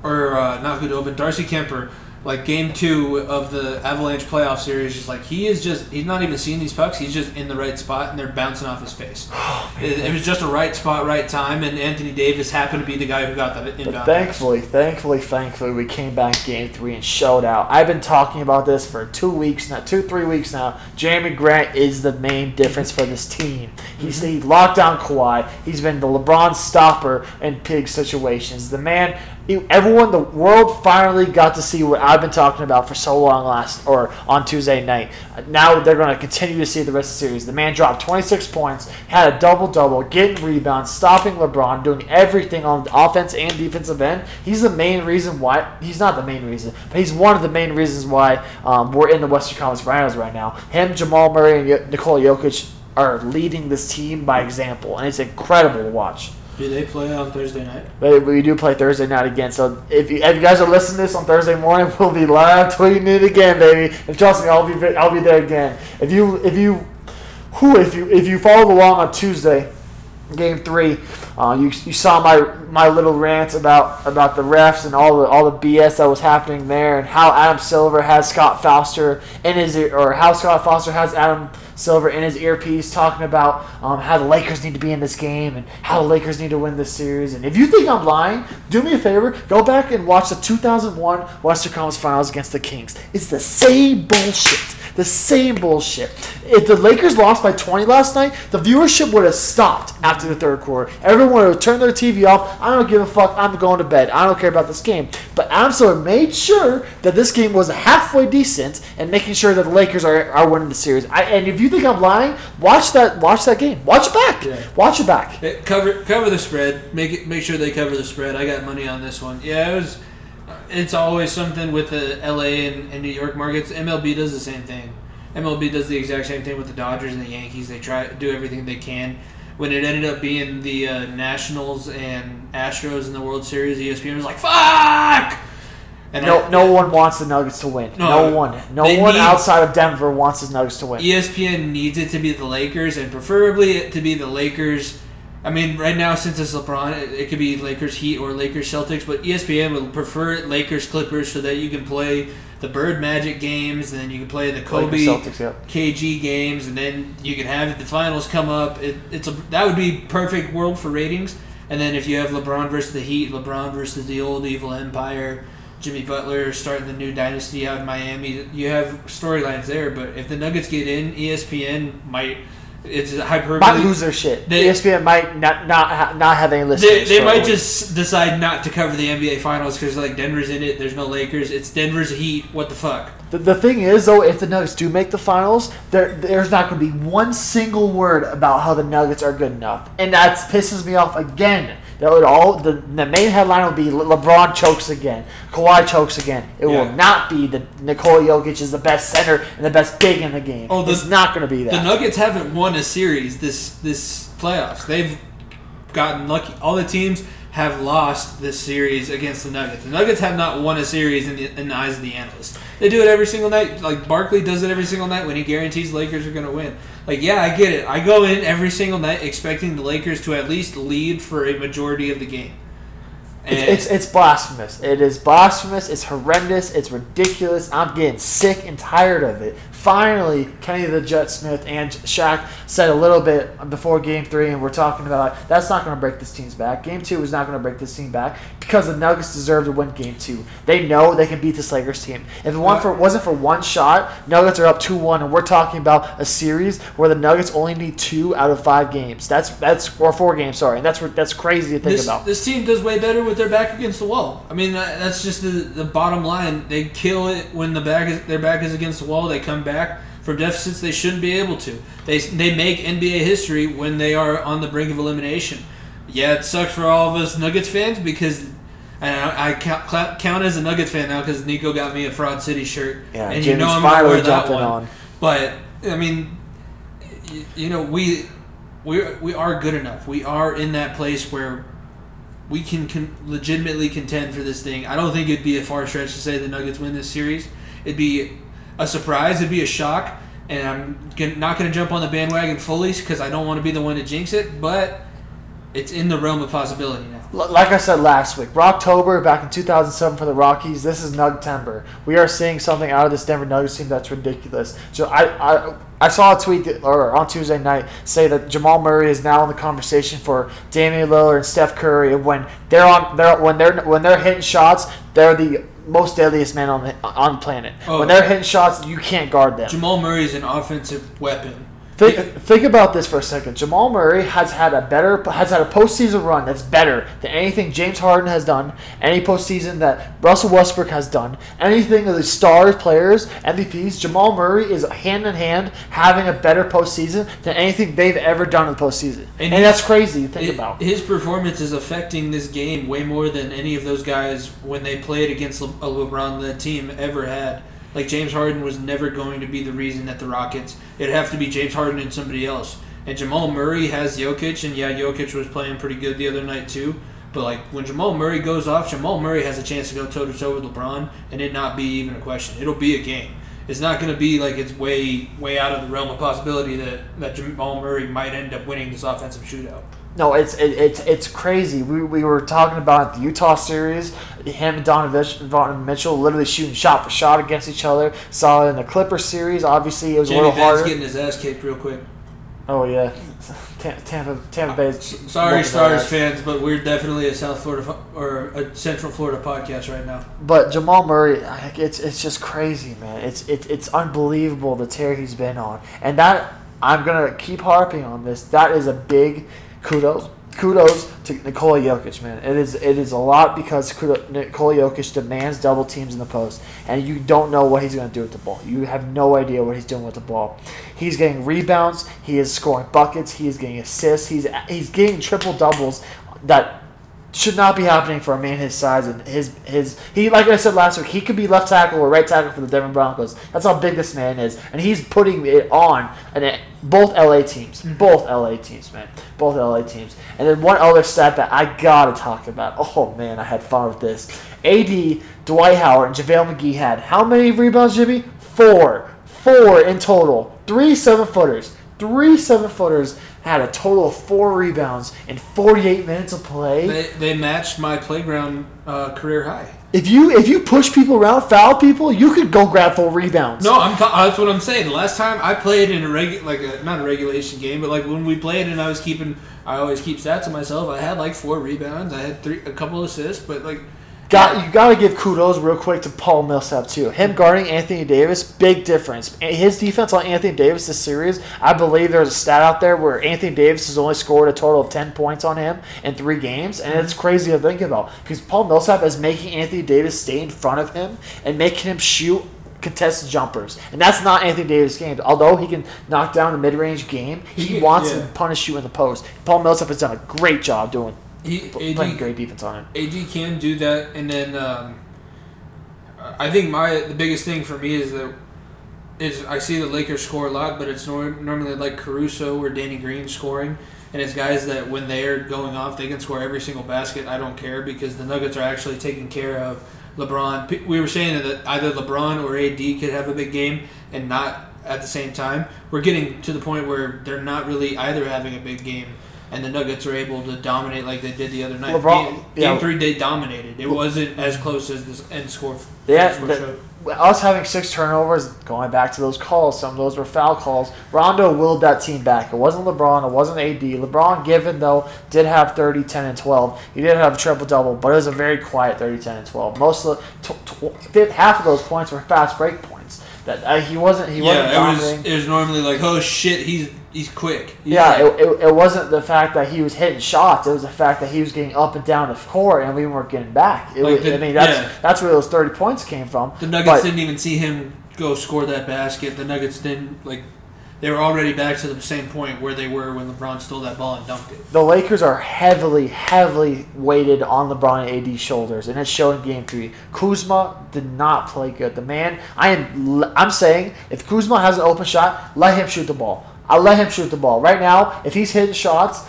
or uh, not Kudobin, Darcy Kuemper, like game two of the Avalanche playoff series, just like he is just he's not even seeing these pucks. He's just in the right spot, and they're bouncing off his face. *sighs* Oh, it, it was just a right spot, right time, and Anthony Davis happened to be the guy who got that But inbound. thankfully, thankfully, thankfully, we came back game three and showed out. I've been talking about this for two weeks now, two, three weeks now. Jerami Grant is the main difference for this team. He's mm-hmm. he locked down Kawhi. He's been the LeBron stopper in pig situations. The man, everyone, the world finally got to see what I've been talking about for so long last or on Tuesday night. Now they're going to continue to see the rest of the series. The man dropped 26 points, had a double double, getting rebounds, stopping LeBron, doing everything on the offense and defensive end. He's the main reason why. He's not the main reason, but he's one of the main reasons why um, we're in the Western Conference Finals right now. Him, Jamal Murray, and Nikola Jokic are leading this team by example, and it's incredible to watch. Do they play on Thursday night? We do play Thursday night again. So if you, if you guys are listening to this on Thursday morning, *laughs* we'll be live tweeting it again, baby. And trust me, I'll be I'll be there again. If you if you who if you if you followed along on Tuesday, game three, uh, you you saw my my little rant about about the refs and all the all the BS that was happening there, and how Adam Silver has Scott Foster in his or how Scott Foster has Adam Silver in his earpiece talking about um, how the Lakers need to be in this game and how the Lakers need to win this series. And if you think I'm lying, do me a favor, go back and watch the 2001 Western Conference Finals against the Kings. It's the same bullshit. The same bullshit. If the Lakers lost by 20 last night, the viewership would have stopped after the third quarter. Everyone would have turned their TV off. I don't give a fuck. I'm going to bed. I don't care about this game. But Adam Silver made sure that this game was halfway decent and making sure that the Lakers are, are winning the series. I, and if you think I'm lying, watch that watch that game. Watch it back. Yeah. Watch it back. Hey, cover cover the spread. Make it make sure they cover the spread. I got money on this one. Yeah, it was. It's always something with the LA and, and New York markets. MLB does the same thing. MLB does the exact same thing with the Dodgers and the Yankees. They try do everything they can. When it ended up being the uh, Nationals and Astros in the World Series, ESPN was like, "Fuck!" And No, I- no one wants the Nuggets to win. No, No, one. No one need- outside of Denver wants the Nuggets to win. ESPN needs it to be the Lakers, and preferably it to be the Lakers. I mean, right now since it's LeBron, it, it could be Lakers Heat or Lakers Celtics, but ESPN would prefer Lakers Clippers so that you can play the Bird Magic games, and then you can play the Kobe Celtics, yep. KG games, and then you can have the finals come up. It, it's a that would be perfect world for ratings. And then if you have LeBron versus the Heat, LeBron versus the old evil empire, Jimmy Butler starting the new dynasty out in Miami, you have storylines there. But if the Nuggets get in, ESPN might. It's hyperbole. Might lose their shit. They- ESPN might not not ha- not have any listeners. They, they might just decide not to cover the NBA Finals because like Denver's in it. There's no Lakers. It's Denver's Heat. What the fuck? The, the thing is, though, if the Nuggets do make the finals, there there's not going to be one single word about how the Nuggets are good enough, and that pisses me off again That would all the, the main headline will be Le- LeBron chokes again, Kawhi chokes again. It Yeah. will not be the Nikola Jokic is the best center and the best big in the game. Oh, the- it's not going to be that. The Nuggets haven't won a series this this playoffs. They've gotten lucky. All the teams have lost this series against the Nuggets. The Nuggets have not won a series in the, in the eyes of the analysts. They do it every single night. Like Barkley does it every single night when he guarantees Lakers are going to win. Like, yeah, I get it. I go in every single night expecting the Lakers to at least lead for a majority of the game. And It's, it's it's blasphemous. It is blasphemous. It's horrendous. It's ridiculous. I'm getting sick and tired of it. Finally, Kenny the Jet Smith and Shaq said a little bit before Game Three, and we're talking about that's not going to break this team's back. Game Two is not going to break this team back because the Nuggets deserve to win Game Two. They know they can beat this Lakers team. If it wasn't for, wasn't for one shot, Nuggets are up two one, and we're talking about a series where the Nuggets only need two out of five games. That's that's or four games. Sorry, and that's that's crazy to think this, about. this team does way better with their back against the wall. I mean, that- that's just the, the bottom line. They kill it when the back is, their back is against the wall. They come back from deficits they shouldn't be able to. They they make NBA history when they are on the brink of elimination. Yeah, it sucks for all of us Nuggets fans because. And I, I count, count as a Nuggets fan now because Nico got me a Fraud City shirt, Yeah, and you know I'm gonna wear that one. on. But I mean, you know, we we we are good enough. We are in that place where we can con- legitimately contend for this thing. I don't think it'd be a far stretch to say the Nuggets win this series. It'd be a surprise. It'd be a shock, and I'm not going to jump on the bandwagon fully because I don't want to be the one to jinx it. But it's in the realm of possibility now. Like I said last week, October back in 2007 for the Rockies. This is Nugtember. We are seeing something out of this Denver Nuggets team that's ridiculous. So I, I, I saw a tweet that, or on Tuesday night say that Jamal Murray is now in the conversation for Damian Lillard and Steph Curry. When they're on, they're when they're when they're hitting shots, they're the most deadliest man on the on planet. Oh. When they're hitting shots, you can't guard them. Jamal Murray is an offensive weapon. Think, think about this for a second. Jamal Murray has had a better has had a postseason run that's better than anything James Harden has done, any postseason that Russell Westbrook has done, anything of the stars, players, MVPs. Jamal Murray is hand in hand having a better postseason than anything they've ever done in the postseason, And and, that's crazy to think It- about. His performance is affecting this game way more than any of those guys when they played against a uh, LeBron-led team ever had. Like James Harden was never going to be the reason that the Rockets. It'd have to be James Harden and somebody else. And Jamal Murray has Jokic, and yeah, Jokic was playing pretty good the other night too. But like when Jamal Murray goes off, Jamal Murray has a chance to go toe to toe with LeBron, and it not be even a question. It'll be a game. It's not going to be like it's way way out of the realm of possibility that that Jamal Murray might end up winning this offensive shootout. No, it's it, it's it's crazy. We, we were talking about the Utah series. Him and Donovan Mitchell literally shooting shot for shot against each other. Saw it in the Clippers series. Obviously, it was a Jamie little Ben's harder. getting his ass kicked real quick. Oh yeah, Tampa Tampa Bay. Sorry, Stars fans, but we're definitely a South Florida or a Central Florida podcast right now. But Jamal Murray, it's it's just crazy, man. It's it's it's unbelievable the tear he's been on, and that I'm gonna keep harping on this. That is a big kudos kudos to Nikola Jokic, man. It is it is a lot because Nikola Jokic demands double teams in the post, and you don't know what he's gonna do with the ball. You have no idea what he's doing with the ball. He's getting rebounds. He is scoring buckets. He is getting assists. He's he's getting triple doubles that should not be happening for a man his size and his his he like I said last week he could be left tackle or right tackle for the Denver Broncos. That's how big this man is, and he's putting it on and it, both LA teams, mm-hmm. both LA teams, man, both LA teams. And then one other stat that I gotta talk about. Oh man, I had fun with this. AD Dwight Howard and JaVale McGee had how many rebounds, Jimmy? Four, four in total. Three seven footers. Three seven footers had a total of four rebounds in 48 minutes of play. They, they matched my playground uh, career high. If you if you push people around, foul people, you could go grab full rebounds. No, I'm ta- that's what I'm saying. The last time I played in a regu- like a, not a regulation game, but like when we played and I was keeping, I always keep stats of myself. I had like four rebounds. I had three, a couple assists, but like Got you got to give kudos real quick to Paul Millsap too. Him guarding Anthony Davis, big difference. His defense on Anthony Davis this series, I believe there's a stat out there where Anthony Davis has only scored a total of ten points on him in three games, and it's crazy to think about because Paul Millsap is making Anthony Davis stay in front of him and making him shoot contested jumpers, and that's not Anthony Davis' game. Although he can knock down the mid-range game, he, He- wants yeah. to punish you in the post. Paul Millsap has done a great job doing He playing great defense on him. AD can do that, and then um, I think my the biggest thing for me is that is I see the Lakers score a lot, but it's nor- normally like Caruso or Danny Green scoring, and it's guys that when they're going off, they can score every single basket. I don't care because the Nuggets are actually taking care of LeBron. We were saying that either LeBron or AD could have a big game and not at the same time. We're getting to the point where they're not really either having a big game. And the Nuggets are able to dominate like they did the other night. LeBron- game, yeah. game three, they dominated. It wasn't as close as this end score. Yeah, score the- us having six turnovers, going back to those calls, some of those were foul calls. Rondo willed that team back. It wasn't LeBron, it wasn't AD. LeBron, given though, did have 30, 10, and 12. He did have a triple double, but it was a very quiet 30, 10, and 12. Most of the, tw- tw- half of those points were fast break points. That uh, he wasn't. He wasn't it was. It was normally like, oh shit, he's he's quick. He's Yeah, like- it, it, it wasn't the fact that he was hitting shots. It was the fact that he was getting up and down the court, and we weren't getting back. It Like was, the- I mean, that's yeah. that's where those thirty points came from. the Nuggets But- didn't even see him go score that basket. The Nuggets didn't like. They were already back to the same point where they were when LeBron stole that ball and dunked it. the Lakers are heavily, heavily weighted on LeBron and AD's shoulders, and it's showed in Game Three. Kuzma did not play good. The man, I am, I'm saying, if Kuzma has an open shot, let him shoot the ball. I'll let him shoot the ball right now. If he's hitting shots,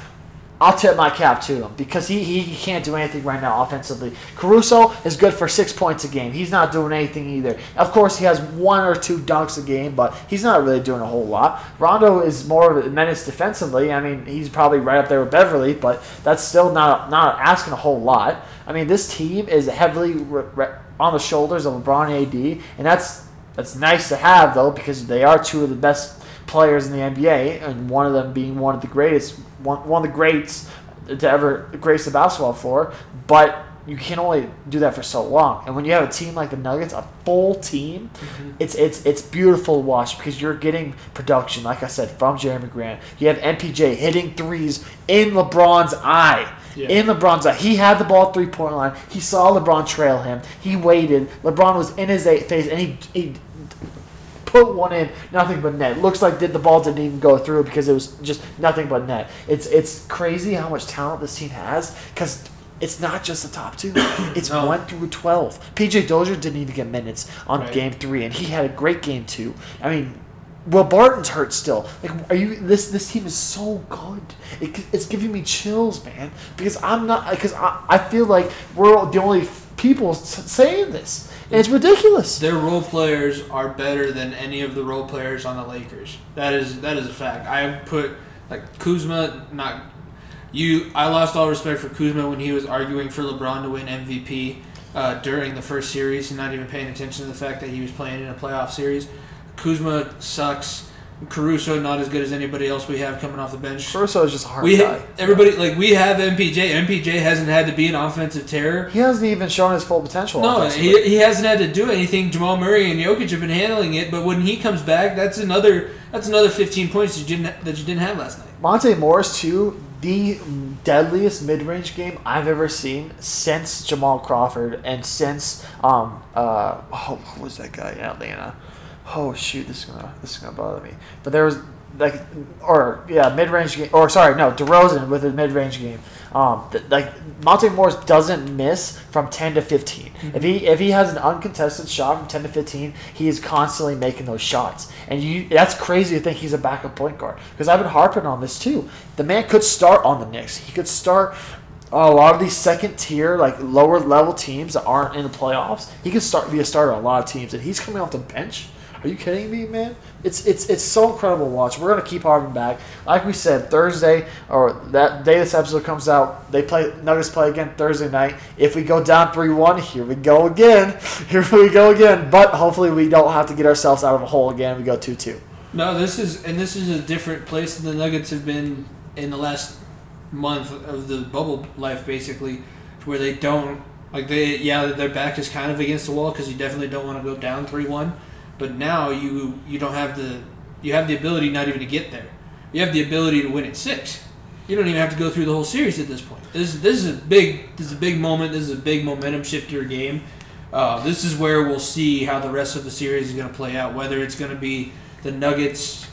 I'll tip my cap to him because he, he, can't do anything right now offensively. Caruso is good for six points a game. He's not doing anything either. Of course, he has one or two dunks a game, but he's not really doing a whole lot. Rondo is more of a menace defensively. I mean, he's probably right up there with Beverley, but that's still not not asking a whole lot. I mean, this team is heavily re- re- on the shoulders of LeBron AD, and that's that's nice to have though because they are two of the best players in the NBA, and one of them being one of the greatest, one, one of the greats to ever grace the basketball floor. But you can only do that for so long. And when you have a team like the Nuggets, a full team, mm-hmm. it's it's it's beautiful to watch because you're getting production, like I said, from Jerami Grant. You have MPJ hitting threes in LeBron's eye. Yeah. In LeBron's eye. He had the ball three point line. He saw LeBron trail him. He waited. LeBron was in his face and he, he put one in, nothing but net. Looks like did the ball didn't even go through because it was just nothing but net. It's it's crazy how much talent this team has because it's not just the top two. *coughs* It's No. one through twelve. PJ Dozier didn't even get minutes on Right. game three, and he had a great game two. I mean. Will Barton's hurt still. Like, are you? This this team is so good. It, it's giving me chills, man. Because I'm not. Because I, I feel like we're the only people saying this, and it's ridiculous. Their role players are better than any of the role players on the Lakers. That is that is a fact. I put like Kuzma not you. I lost all respect for Kuzma when he was arguing for LeBron to win MVP uh, during the first series and not even paying attention to the fact that he was playing in a playoff series. Kuzma sucks. Caruso not as good as anybody else we have coming off the bench. Caruso is just a hard We guy. everybody like we have MPJ. MPJ hasn't had to be an offensive terror. He hasn't even shown his full potential. No, he, he hasn't had to do anything. Jamal Murray and Jokic have been handling it, but when he comes back, that's another that's another 15 points you didn't that you didn't have last night. Monte Morris too, the deadliest mid-range game I've ever seen since Jamal Crawford and since um uh oh who was that guy in Atlanta? Oh shoot, this is gonna this is gonna bother me. But there was like or yeah mid-range game or sorry no DeRozan with a mid-range game. Um, th- like Monte Morris doesn't miss from ten to 15 If he if he has an uncontested shot from ten to fifteen, he is constantly making those shots, and you that's crazy to think he's a backup point guard because I've been harping on this too. The man could start on the Knicks. He could start a lot of these second tier like lower level teams that aren't in the playoffs. He could start be a starter on a lot of teams, and he's coming off the bench. Are you kidding me, man? It's it's it's so incredible to watch. We're gonna keep harping back. Like we said, Thursday or that day this episode comes out, they play Nuggets play again Thursday night. If we go down three one, here we go again. *laughs* Here we go again. But hopefully we don't have to get ourselves out of a hole again. We go two two. No, this is and this is a different place than the Nuggets have been in the last month of the bubble life, basically, where they don't like they yeah their back is kind of against the wall because you definitely don't want to go down three one, but now you you don't have the you have the ability not even to get there. You have the ability to win at six. You don't even have to go through the whole series at this point. This this is a big this is a big moment. This is a big momentum shift to your game. Uh, this is where we'll see how the rest of the series is going to play out. Whether it's going to be the Nuggets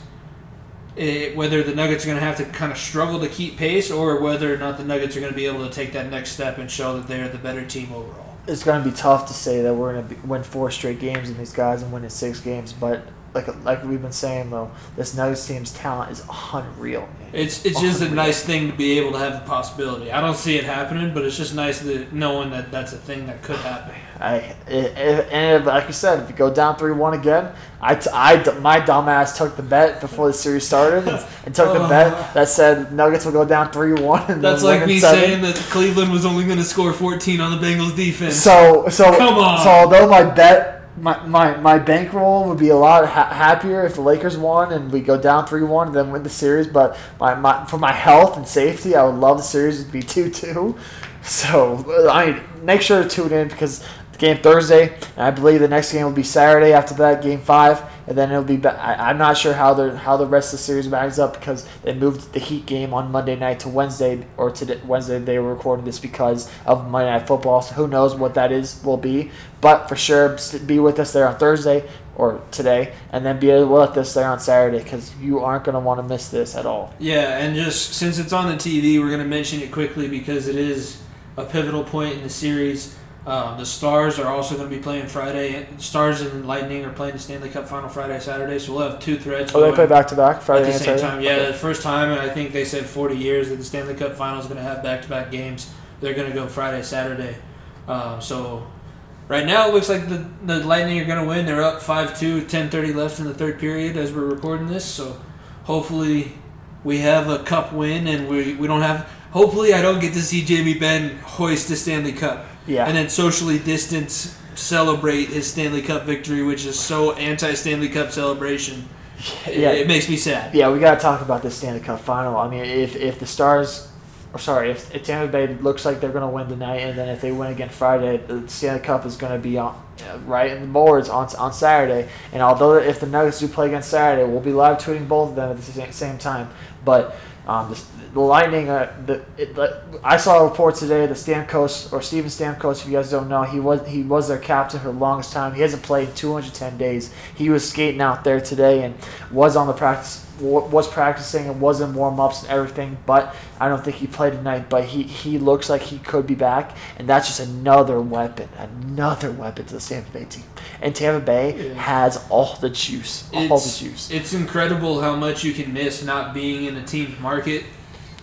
eh, whether the Nuggets are going to have to kind of struggle to keep pace, or whether or not the Nuggets are going to be able to take that next step and show that they're the better team overall. It's going to be tough to say that we're going to win four straight games and these guys and win in six games, but like like we've been saying though, this Nuggets team's talent is unreal. Man. It's it's just a nice thing to be able to have the possibility. I don't see it happening, but it's just nice that knowing that that's a thing that could happen. I if, and if, like you said, if you go down three one again, I, t- I d- my dumbass took the bet before the series started and, and took the bet *laughs* that said Nuggets will go down three one. That's like me seven. saying that Cleveland was only going to score 14 on the Bengals defense. So so Come on. so although my bet my, my, my bankroll would be a lot ha- happier if the Lakers won and we go down three one and then win the series. But my, my for my health and safety, I would love the series to be two two. *laughs* So I make sure to tune in because the game Thursday, and I believe the next game will be Saturday. After that, game five, and then it'll be. ba- I, I'm not sure how the how the rest of the series bags up because they moved the Heat game on Monday night to Wednesday or to Wednesday. They were recording this because of Monday Night Football. So who knows what that is will be. But for sure, be with us there on Thursday or today, and then be with us there on Saturday because you aren't going to want to miss this at all. Yeah, and just since it's on the TV, we're going to mention it quickly because it is a pivotal point in the series. Um, the Stars are also going to be playing Friday. Stars and Lightning are playing the Stanley Cup Final Friday, Saturday. So we'll have two threads. Oh, they play back to back Friday at the and same Saturday. time. Yeah, the first time, and I think they said 40 years that the Stanley Cup Final is going to have back-to-back games. They're going to go Friday, Saturday. Um, so right now, it looks like the, the Lightning are going to win. They're up 5-2, 10:30 left in the third period as we're recording this. So hopefully, we have a cup win, and we we don't have. Hopefully, I don't get to see Jamie Benn hoist the Stanley Cup Yeah. and then socially distance celebrate his Stanley Cup victory, which is so anti-Stanley Cup celebration. It- *laughs* Yeah. it makes me sad. Yeah, we got to talk about this Stanley Cup final. I mean, if if the Stars, or sorry, if, if Tampa Bay looks like they're going to win tonight, and then if they win again Friday, the Stanley Cup is going to be on uh, right in the boards on on Saturday. And although if the Nuggets do play against Saturday, we'll be live tweeting both of them at the same time. But um, the, Lightning, uh, the, it, the I saw a report today. The Stamkos or Steven Stamkos, if you guys don't know, he was he was their captain for the longest time. He hasn't played in 210 days. He was skating out there today and was on the practice was practicing and was in warm ups and everything. But I don't think he played tonight. But he he looks like he could be back, and that's just another weapon, another weapon to the Tampa Bay team. And Tampa Bay Yeah. has all the juice, all It's, the juice. it's incredible how much you can miss not being in a team market.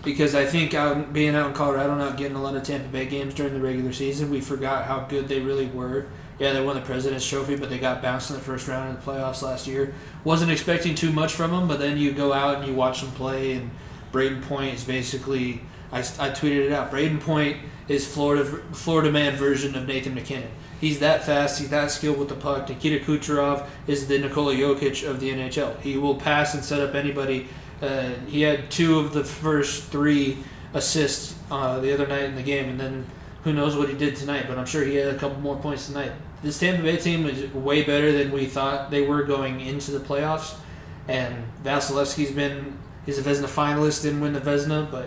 Because I think out being out in Colorado, not getting a lot of Tampa Bay games during the regular season, we forgot how good they really were. Yeah, they won the President's Trophy, but they got bounced in the first round of the playoffs last year. Wasn't expecting too much from them, but then you go out and you watch them play, and Brayden Point is basically. I, I tweeted it out. Brayden Point is Florida Florida man version of Nathan MacKinnon. He's that fast. He's that skilled with the puck. Nikita Kucherov is the Nikola Jokic of the NHL. He will pass and set up anybody. Uh, he had two of the first three assists uh, the other night in the game, and then who knows what he did tonight. But I'm sure he had a couple more points tonight. This Tampa Bay team is way better than we thought they were going into the playoffs. And Vasilevskiy's been he's a Vezina finalist, didn't win the Vezina, but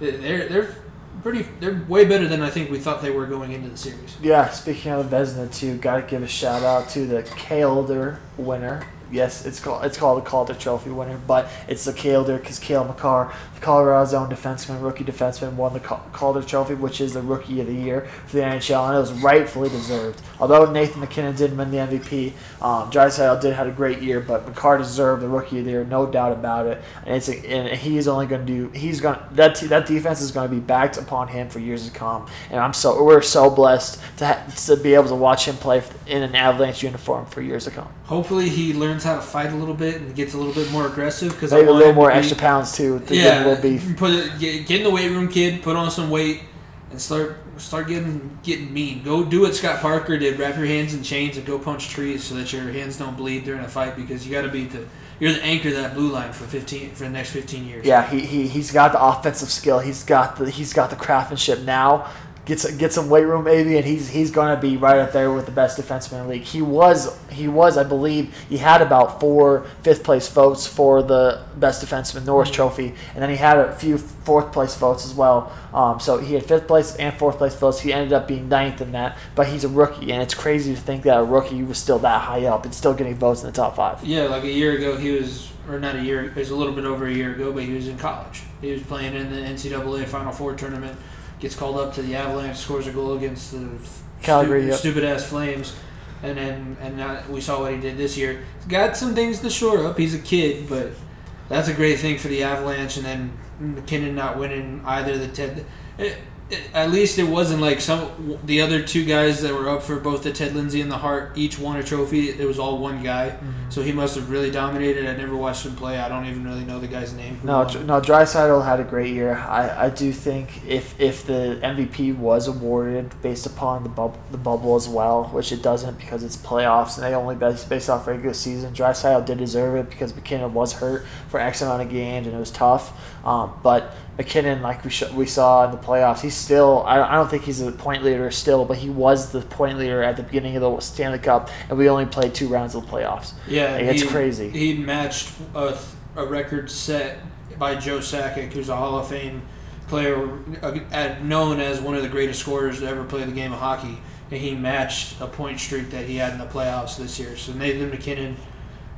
they're they're pretty they're way better than I think we thought they were going into the series. Yeah, speaking of Vezina too, gotta give a shout out to the Calder winner. Yes, it's called it's called the Calder Trophy winner, but it's the Calder because Cale Makar, Colorado's own defenseman, rookie defenseman, won the Calder Trophy, which is the Rookie of the Year for the NHL, and it was rightfully deserved. Although Nathan MacKinnon didn't win the MVP, um, Draisaitl did had a great year, but Makar deserved the Rookie of the Year, no doubt about it. And it's a, and he's only going to do he's going that te- that defense is going to be backed upon him for years to come. And I'm so we're so blessed to ha- to be able to watch him play in an Avalanche uniform for years to come. Hopefully, he learns how to fight a little bit and gets a little bit more aggressive. Because Maybe a little more extra pounds too to a Yeah, beef. put it, get, get in the weight room, kid. Put on some weight and start start getting getting mean. Go do what Scott Parker did. Wrap your hands in chains and go punch trees so that your hands don't bleed during a fight. Because you got to be the you're the anchor to that blue line for fifteen for the next fifteen years. Yeah, he, he he's got the offensive skill. He's got the he's got the craftsmanship now. Get some, get some weight room maybe, and he's he's going to be right up there with the best defenseman in the league. He was he was I believe he had about four fifth place votes for the best defenseman Norris Trophy, and then he had a few fourth place votes as well. Um, so he had fifth place and fourth place votes. He ended up being ninth in that, but he's a rookie, and it's crazy to think that a rookie was still that high up and still getting votes in the top five. Yeah, like a year ago, he was, or not a year, it was a little bit over a year ago, but he was in college. He was playing in the NCAA Final Four tournament, gets called up to the Avalanche, scores a goal against the Calgary, stu- yep. stupid ass Flames, and then and now we saw what he did this year. He's got some things to shore up. He's a kid, but that's a great thing for the Avalanche. And then MacKinnon not winning either the Ted. It, it, at least it wasn't like some the other two guys that were up for both the Ted Lindsay and the Hart each won a trophy. It was all one guy, Mm-hmm. so he must have really dominated. I never watched him play. I don't even really know the guy's name. No, won. Dr- no. Draisaitl had a great year. I, I do think if if the MVP was awarded based upon the bubble the bubble as well, which it doesn't because it's playoffs and they only base based off regular season. Draisaitl did deserve it because MacKinnon was hurt for X amount of games and it was tough. Um, but MacKinnon, like we sh- we saw in the playoffs, he's still. I, I don't think he's a point leader still, but he was the point leader at the beginning of the Stanley Cup, and we only played two rounds of the playoffs. Yeah, Like, it's crazy. He matched a, a record set by Joe Sakic, who's a Hall of Fame player, uh, known as one of the greatest scorers to ever play the game of hockey. And he matched a point streak that he had in the playoffs this year. So Nathan MacKinnon,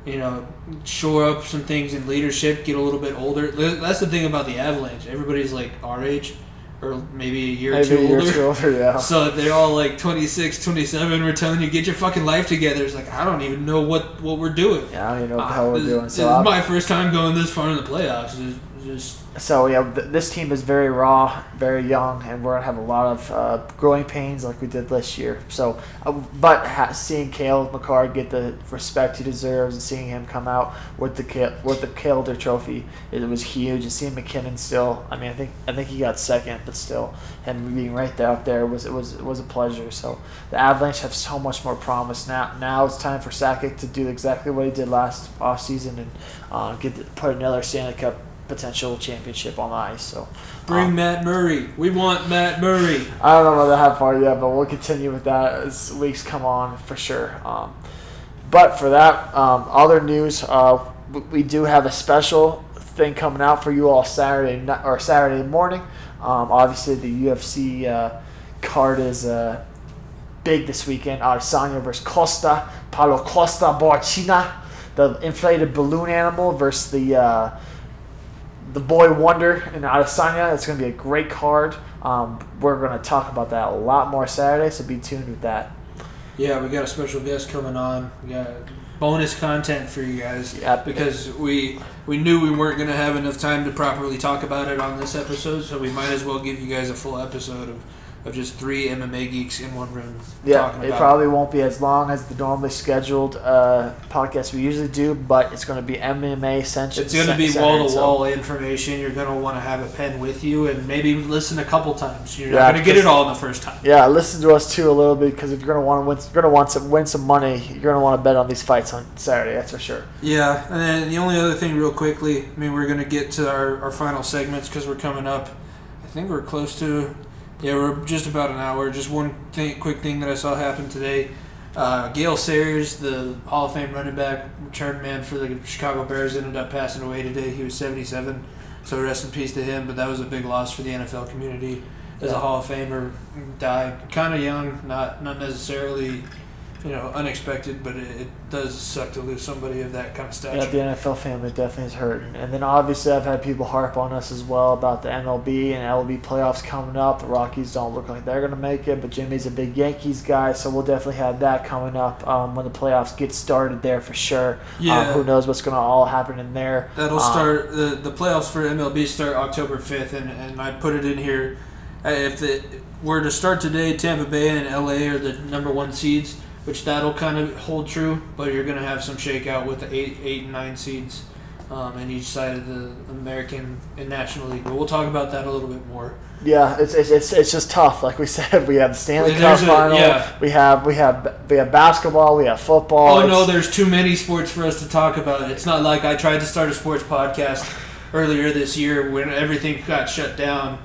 you know, shore up some things in leadership, get a little bit older. That's the thing about the Avalanche. Everybody's like our age, or maybe a year or two a year older. older, yeah. *laughs* So they're all like 26, 27. We're telling you, get your fucking life together. It's like, I don't even know what, what we're doing. Yeah, I don't even know ah, what the hell we're this, doing. This So is I'm- my first time going this far in the playoffs. It's just So yeah, th- this team is very raw, very young, and we're gonna have a lot of uh, growing pains like we did last year. So, uh, but ha- seeing Cale Makar get the respect he deserves and seeing him come out with the Kale, with the Calder Trophy, it was huge. And seeing MacKinnon still, I mean, I think I think he got second, but still, him being right there up there was it was it was a pleasure. So the Avalanche have so much more promise now. Now it's time for Sakic to do exactly what he did last offseason and uh, get the, put another Stanley Cup potential championship on the ice. So bring um, Matt Murray. We want Matt Murray. I don't know that far yet, but we'll continue with that as weeks come on for sure. Um, but for that, um, other news, uh, we do have a special thing coming out for you all Saturday or Saturday morning. Um, obviously, the UFC uh, card is uh, big this weekend. Adesanya versus Costa, Paulo Costa Borrachinha, the inflated balloon animal versus the uh, the boy wonder in Adesanya. It's going to be a great card. Um, we're going to talk about that a lot more Saturday, so be tuned with that. Yeah, we got a special guest coming on. We got bonus content for you guys. Yep. Because we we knew we weren't gonna have enough time to properly talk about it on this episode, so we might as well give you guys a full episode of, of just three MMA geeks in one room Yeah, it probably won't be as long as the normally scheduled uh, podcast we usually do, but it's going to be MMA centric. It's going to be wall to wall information. You're going to want to have a pen with you and maybe listen a couple times. You're Yeah, not going to get it all in the first time. Yeah, listen to us too a little bit because if you're going to want to win, you're going to want to win some money. You're going to want to bet on these fights on Saturday. That's for sure. Yeah, and then the only other thing, real quickly, I mean, we're going to get to our, our final segments because we're coming up. I think we're close to, yeah, we're just about an hour. Just one thing, quick thing that I saw happen today. Uh, Gale Sayers, the Hall of Fame running back, return man for the Chicago Bears, ended up passing away today. He was 77, so rest in peace to him. But that was a big loss for the NFL community as a Hall of Famer. Died kind of young, not not necessarily, you know, unexpected, but it, it does suck to lose somebody of that kind of stature. Yeah, the NFL family definitely is hurting. And then obviously I've had people harp on us as well about the MLB and LB playoffs coming up. The Rockies don't look like they're going to make it, but Jimmy's a big Yankees guy, so we'll definitely have that coming up um, when the playoffs get started there for sure. Yeah. Um, who knows what's going to all happen in there. That'll Um, start the the playoffs for MLB start October fifth, and, and I put it in here. uh, If it were to start today, Tampa Bay and LA are the number one seeds, which that'll kind of hold true. But you're gonna have some shakeout with the eight, eight and nine seeds, um, in each side of the American and National League. But we'll talk about that a little bit more. Yeah, it's, it's, it's, it's just tough. Like we *laughs* said, we have the Stanley Cup final. yeah. We have we have we have basketball. We have football. Oh no, there's too many sports for us to talk about. It's not like I tried to start a sports podcast earlier this year when everything got shut down.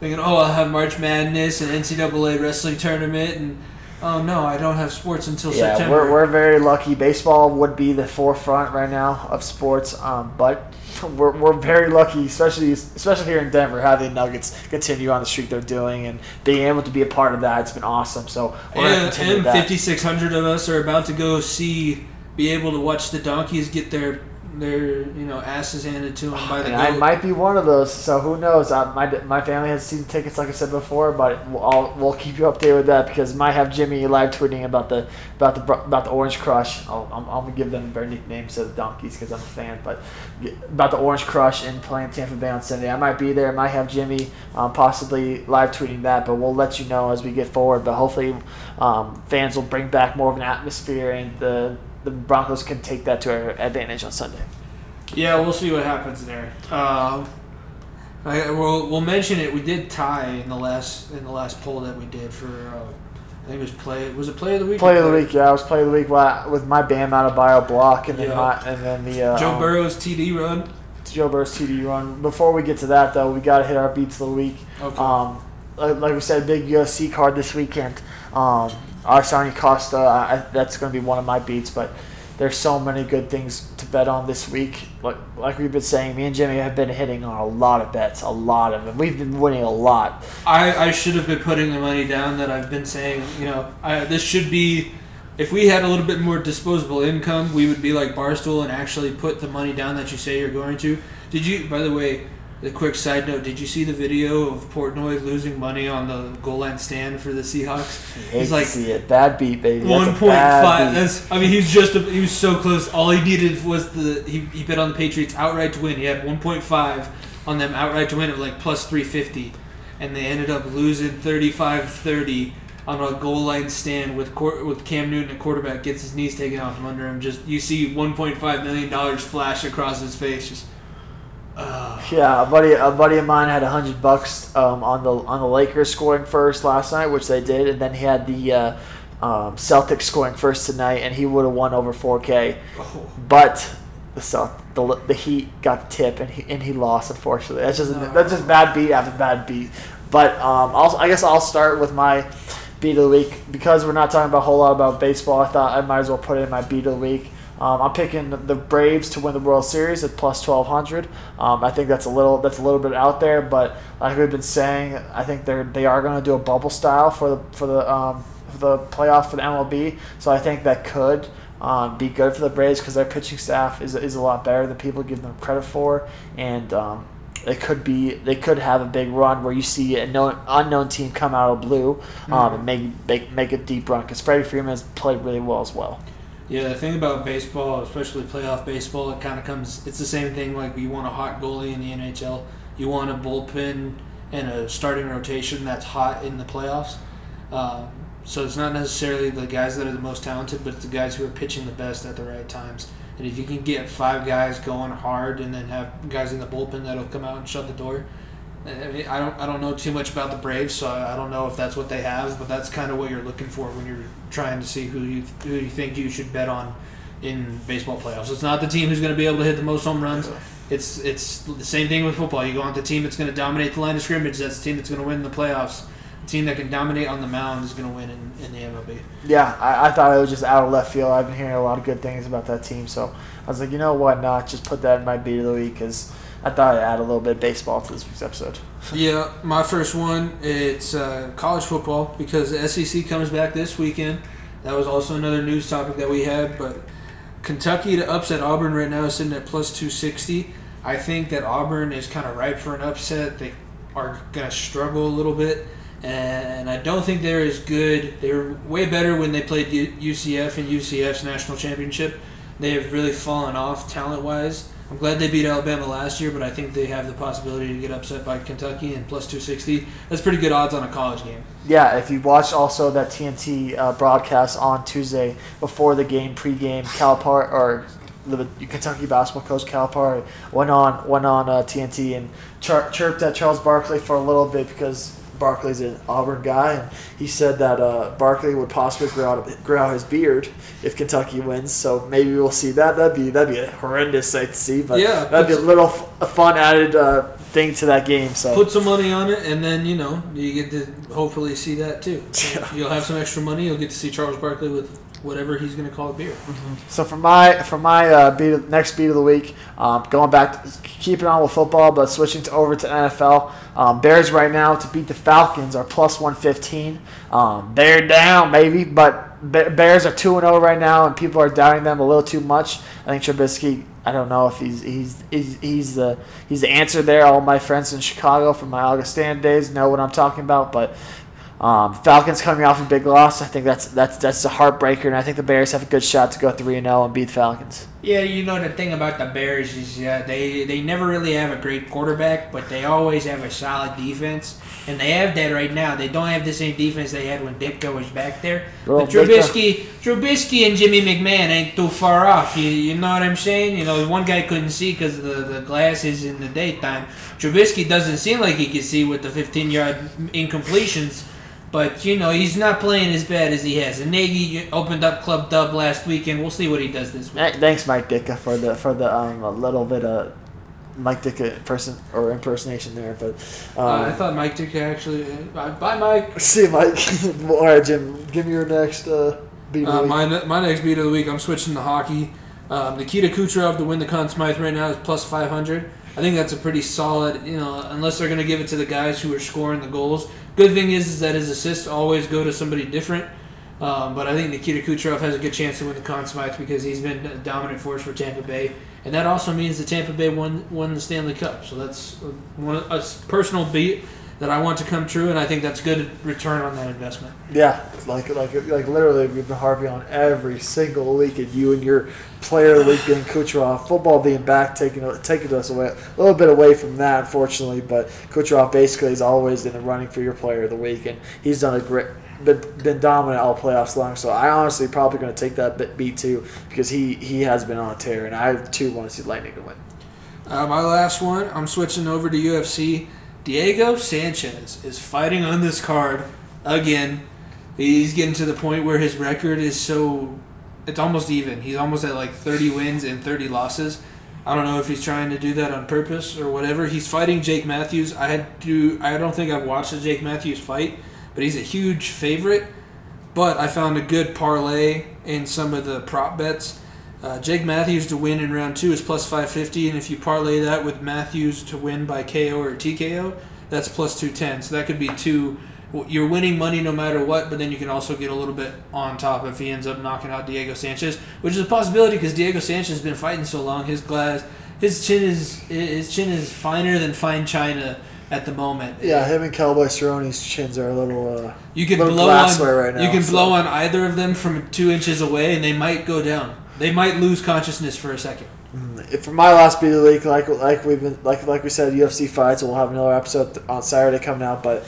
thinking, oh, I'll have March Madness and NCAA wrestling tournament, and oh no, I don't have sports until Yeah, September. we're, we're very lucky. Baseball would be the forefront right now of sports, um, but *laughs* we're, we're very lucky, especially especially here in Denver, having the Nuggets continue on the streak they're doing and being able to be a part of that. It's been awesome. So we're and and 5,600 of us are about to go see, be able to watch the donkeys get their their you know asses handed to them by the *sighs* And I might be one of those, so who knows? Uh, my my family has season tickets, like I said before, but we'll, I'll, we'll keep you updated with that because might have Jimmy live tweeting about the about the about the Orange Crush. I'll, I'm, I'm gonna give them their nicknames of the Donkeys because I'm a fan, but about the Orange Crush and playing Tampa Bay on Sunday. I might be there. Might have Jimmy um, possibly live tweeting that, but we'll let you know as we get forward. But hopefully, um, fans will bring back more of an atmosphere and the the Broncos can take that to our advantage on Sunday. Yeah, we'll see what happens there. Um, I, we'll, we'll mention it. We did tie in the last in the last poll that we did for. Uh, I think it was play. Was it play of the week? Play of the week, yeah. I was play of the week wi- with my Bam out of bio block, and then Yeah. my, and then the uh, Joe Burrow's TD run. Joe Burrow's TD run. Before we get to that, though, we got to hit our beats of the week. Okay. Um, like, like we said, big UFC card this weekend. Um, Arsani Costa, I, that's going to be one of my beats, but there's so many good things to bet on this week. Like, like we've been saying, me and Jimmy have been hitting on a lot of bets, a lot of them. We've been winning a lot. I, I should have been putting the money down that I've been saying. You know, I, this should be. If we had a little bit more disposable income, we would be like Barstool and actually put the money down that you say you're going to. Did you? By the way, a quick side note: Did you see the video of Portnoy losing money on the goal line stand for the Seahawks? He's like see it. Bad beat, baby. One point five. That's. I mean, he's just. A, he was so close. All he needed was the. He, he bet on the Patriots outright to win. He had one point five on them outright to win at like plus three fifty, and they ended up losing 35-30 on a goal line stand with with Cam Newton, a quarterback, gets his knees taken off from under him. Just you see one point five million dollars flash across his face. Just. Uh, Yeah, a buddy, a buddy of mine had a hundred bucks um, on the on the Lakers scoring first last night, which they did, and then he had the uh, um, Celtics scoring first tonight, and he would have won over four K. oh. But the Celt- the, the Heat got the tip, and he and he lost. Unfortunately, that's just No. that's just bad beat after bad beat. But um, I'll, I guess I'll start with my beat of the week because we're not talking about a whole lot about baseball. I thought I might as well put it in my beat of the week. Um, I'm picking the Braves to win the World Series at plus twelve hundred. Um, I think that's a little that's a little bit out there, but like we've been saying, I think they're they are going to do a bubble style for the for the um, for the playoffs for the MLB. So I think that could um, be good for the Braves because their pitching staff is, is a lot better than people give them credit for, and um, it could be they could have a big run where you see an known, unknown team come out of blue um, and make, make make a deep run because Freddie Freeman has played really well as well. Yeah, the thing about baseball, especially playoff baseball, it kind of comes. It's the same thing. Like you want a hot goalie in the NHL, you want a bullpen and a starting rotation that's hot in the playoffs. Um, so it's not necessarily the guys that are the most talented, but it's the guys who are pitching the best at the right times. And if you can get five guys going hard and then have guys in the bullpen that'll come out and shut the door. I mean, I don't, I don't know too much about the Braves, so I I don't know if that's what they have, but that's kind of what you're looking for when you're trying to see who you who you think you should bet on in baseball playoffs. It's not the team who's going to be able to hit the most home runs. It's it's the same thing with football. You go on the team that's going to dominate the line of scrimmage. That's the team that's going to win the playoffs. The team that can dominate on the mound is going to win in, in the MLB. Yeah, I, I thought it was just out of left field. I've been hearing a lot of good things about that team, so I was like, you know what, not just put that in my beat of the week because I thought I'd add a little bit of baseball to this week's episode. *laughs* Yeah, my first one it's uh, college football because the SEC comes back this weekend. That was also another news topic that we had, but Kentucky to upset Auburn right now is sitting at plus two sixty. I think that Auburn is kind of ripe for an upset. They are going to struggle a little bit, and I don't think they're as good. They're way better when they played UCF in UCF's national championship. They have really fallen off talent wise. I'm glad they beat Alabama last year, but I think they have the possibility to get upset by Kentucky and plus 260. That's pretty good odds on a college game. Yeah, if you watched also that TNT uh, broadcast on Tuesday before the game, pregame, Calipari or the Kentucky basketball coach Calipari went on went on uh, TNT and chir- chirped at Charles Barkley for a little bit because Barkley's an Auburn guy, and he said that uh, Barkley would possibly grow out, grow out his beard if Kentucky wins. So maybe we'll see that. That'd be that'd be a horrendous sight to see, but Yeah, that'd be a little f- a fun added uh, thing to that game. So Put some money on it, and then you know you get to hopefully see that too. *laughs* Yeah. You'll have some extra money. You'll get to see Charles Barkley with whatever he's going to call a beer. So for my for my uh, beat of, next beat of the week, um, going back, to, keeping on with football, but switching to over to NFL. Um, Bears right now to beat the Falcons are plus one fifteen. Um, they're down, maybe, but Bears are two and zero right now, and people are doubting them a little too much. I think Trubisky. I don't know if he's he's he's, he's the he's the answer there. All my friends in Chicago from my Augustine days know what I'm talking about, but. Um, Falcons coming off a big loss. I think that's that's that's a heartbreaker, and I think the Bears have a good shot to go three and zero and beat the Falcons. Yeah, you know the thing about the Bears is they they never really have a great quarterback, but they always have a solid defense, and they have that right now. They don't have the same defense they had when Ditka was back there. Well, but Trubisky, Trubisky and Jimmy McMahon ain't too far off. You, you know what I'm saying? You know, one guy couldn't see because the the glasses in the daytime. Trubisky doesn't seem like he can see with the 15 yard incompletions. But you know he's not playing as bad as he has. And Nagy opened up Club Dub last weekend. We'll see what he does this week. Thanks, Mike Ditka, for the for the um, a little bit of Mike Ditka person or impersonation there. But Uh, I um, thought Mike Dick actually. Uh, bye, Mike. *laughs* see, you, Mike. *laughs* All right, Jim, give me your next uh, beat. of the Uh, week. my, ne- my next beat of the week, I'm switching to hockey. Um, Nikita Kucherov to win the Conn Smythe right now is plus 500. I think that's a pretty solid, you know, unless they're going to give it to the guys who are scoring the goals. Good thing is, is that his assists always go to somebody different. Um, but I think Nikita Kucherov has a good chance to win the Conn Smythe because he's been a dominant force for Tampa Bay. And that also means that Tampa Bay won, won the Stanley Cup. So that's one, a personal beat that I want to come true, and I think that's good return on that investment. Yeah, like like like literally, we've been harping on every single week, and you and your player of the week being Kucherov, football being back, taking taking us away a little bit away from that, unfortunately. But Kucherov basically is always in the running for your player of the week, and he's done a great. Been, been dominant all playoffs long, so I honestly probably going to take that bit beat too because he he has been on a tear, and I too want to see Lightning to win. Uh, my last one, I'm switching over to UFC. Diego Sanchez is fighting on this card again. He's getting to the point where his record is so it's almost even. He's almost at like 30 wins and 30 losses. I don't know if he's trying to do that on purpose or whatever. He's fighting Jake Matthews. I had to I don't think I've watched a Jake Matthews fight, but he's a huge favorite. But I found a good parlay in some of the prop bets. Uh, Jake Matthews to win in round two is plus 550, and if you parlay that with Matthews to win by KO or TKO, that's plus 210. So that could be two. You're winning money no matter what, but then you can also get a little bit on top if he ends up knocking out Diego Sanchez, which is a possibility because Diego Sanchez has been fighting so long. His glass, his chin is his chin is finer than fine china at the moment. Yeah, him and Cowboy Cerrone's chins are a little. Uh, You can blow on right now, you can so- blow on either of them from two inches away, and they might go down. They might lose consciousness for a second. If for my last beat of the week, like like we've been like like we said, UFC fights. We'll have another episode on Saturday coming out. But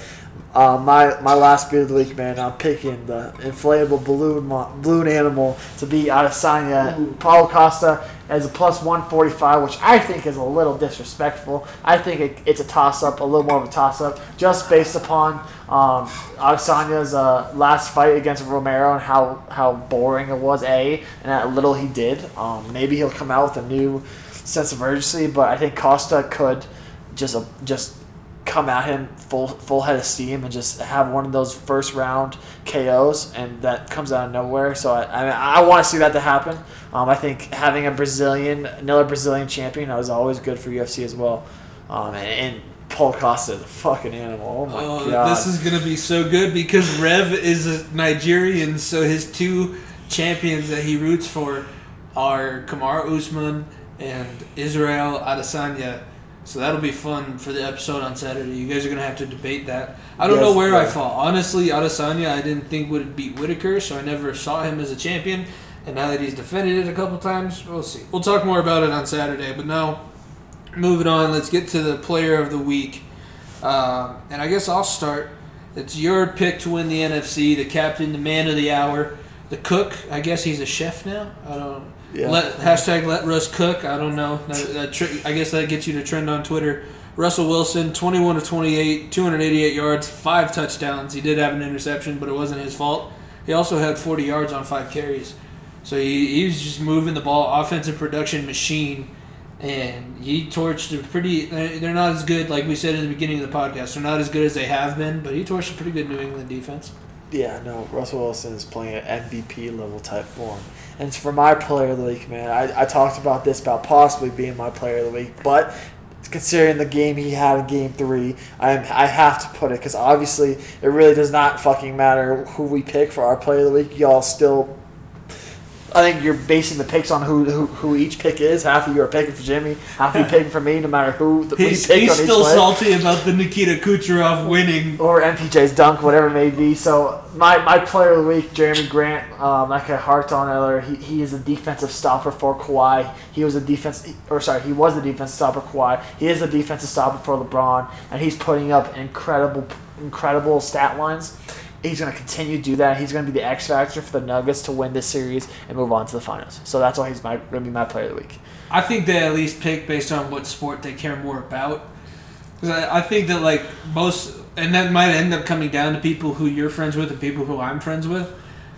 uh, my my last beat of the week, man, I'm picking the inflatable balloon mo- balloon animal to beat Adesanya Paulo Costa as a plus 145, which I think is a little disrespectful. I think it, it's a toss up, a little more of a toss up, just based upon um, Adesanya's uh, last fight against Romero and how, how boring it was, A, and how little he did. Um, maybe he'll come out with a new sense of urgency, but I think Costa could just uh, just come at him full full head of steam and just have one of those first round KOs, and that comes out of nowhere. So I I, mean, I want to see that to happen. Um, I think having a Brazilian, another Brazilian champion, is always good for UFC as well. Um, and, and Paul Costa is a fucking animal. Oh my Oh, god! this is gonna be so good because Rev is a Nigerian, so his two champions that he roots for are Kamaru Usman and Israel Adesanya. So that'll be fun for the episode on Saturday. You guys are gonna have to debate that. I don't know Yes, where I fall. Honestly, Adesanya I didn't think would beat Whitaker, so I never saw him as a champion. And now that he's defended it a couple times, we'll see. We'll talk more about it on Saturday. But now, moving on, let's get to the player of the week. Um, and I guess I'll start. It's your pick to win the NFC, the captain, the man of the hour, the cook. I guess he's a chef now. I don't. Yeah. Let hashtag let Russ cook. I don't know. That, that tri- I guess that gets you to trend on Twitter. Russell Wilson, 21 to 28, 288 yards, five touchdowns. He did have an interception, but it wasn't his fault. He also had 40 yards on five carries. So he, he was just moving the ball, offensive production machine. and he torched a pretty. They're not as good, like we said in the beginning of the podcast. They're not as good as they have been, but he torched a pretty good New England defense. Yeah, no, Russell Wilson is playing at MVP level type form. And for my player of the week, man. I, I talked about this about possibly being my player of the week, but considering the game he had in game three, I am, I have to put it because obviously it really does not fucking matter who we pick for our player of the week. Y'all still I think you're basing the picks on who, who who each pick is. Half of you are picking for Jimmy, half of you picking for me, no matter who the, He's, pick he's still salty about the Nikita Kucherov winning. Or MPJ's dunk, whatever it may be. So my, my player of the week, Jerami Grant, um, like I harped on earlier, he, he is a defensive stopper for Kawhi. He was a defense, or sorry, he was a defensive stopper for Kawhi. He is a defensive stopper for LeBron, and he's putting up incredible incredible stat lines. He's going to continue to do that. He's going to be the X factor for the Nuggets to win this series and move on to the finals. So that's why he's going to be my player of the week. I think they at least pick based on what sport they care more about. 'Cause I, I think that like most, and that might end up coming down to people who you're friends with and people who I'm friends with.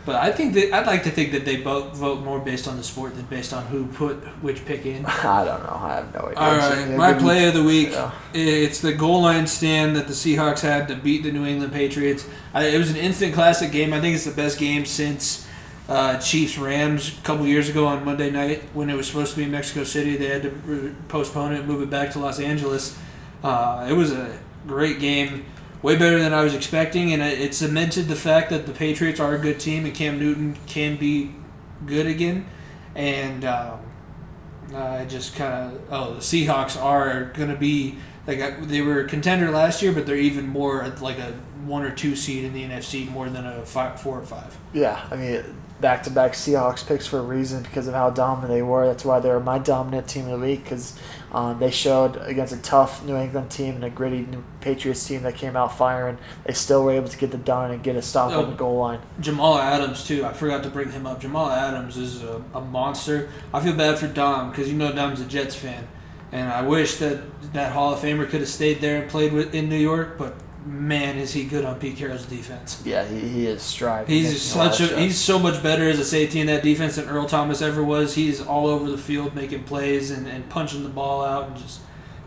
But I think that I'd like to think that they both vote more based on the sport than based on who put which pick in. *laughs* I don't know. I have no idea. All right, my play of the week. Yeah. It's the goal line stand that the Seahawks had to beat the New England Patriots. I, it was an instant classic game. I think it's the best game since uh, Chiefs Rams a couple years ago on Monday night when it was supposed to be in Mexico City. They had to re- postpone it, and move it back to Los Angeles. Uh, it was a great game, way better than I was expecting, and it, cemented the fact that the Patriots are a good team and Cam Newton can be good again. And um, I just kind of oh the Seahawks are gonna be like they were a contender last year, but they're even more like a one or two seed in the NFC more than a five, four or five. Yeah, I mean, back to back Seahawks picks for a reason because of how dominant they were. That's why they're my dominant team of the week because um, they showed against a tough New England team and a gritty New Patriots team that came out firing. They still were able to get the done and get a stop on the goal line. Jamal Adams too. I forgot to bring him up. Jamal Adams is a, a monster. I feel bad for Dom because you know Dom's a Jets fan, and I wish that that Hall of Famer could have stayed there and played with, in New York. But man, is he good on Pete Carroll's defense. Yeah, he, he is striving. He's such a he's so much better as a safety in that defense than Earl Thomas ever was. He's all over the field making plays and, and punching the ball out and just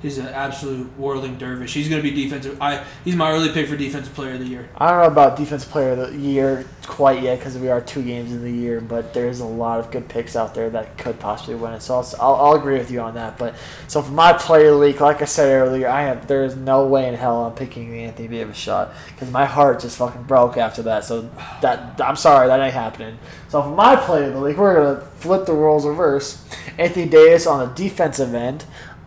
he's an absolute whirling dervish. He's gonna be defensive. I he's my early pick for defensive player of the year. I don't know about defensive player of the year quite yet because we are two games in the year, but there's a lot of good picks out there that could possibly win it. So I'll, I'll, I'll agree with you on that. But so for my player of the week, like I said earlier, I have there is no way in hell I'm picking the Anthony Davis shot because my heart just fucking broke after that. So that I'm sorry that ain't happening. So for my player of the week, we're gonna flip the roles reverse. Anthony Davis on the defensive end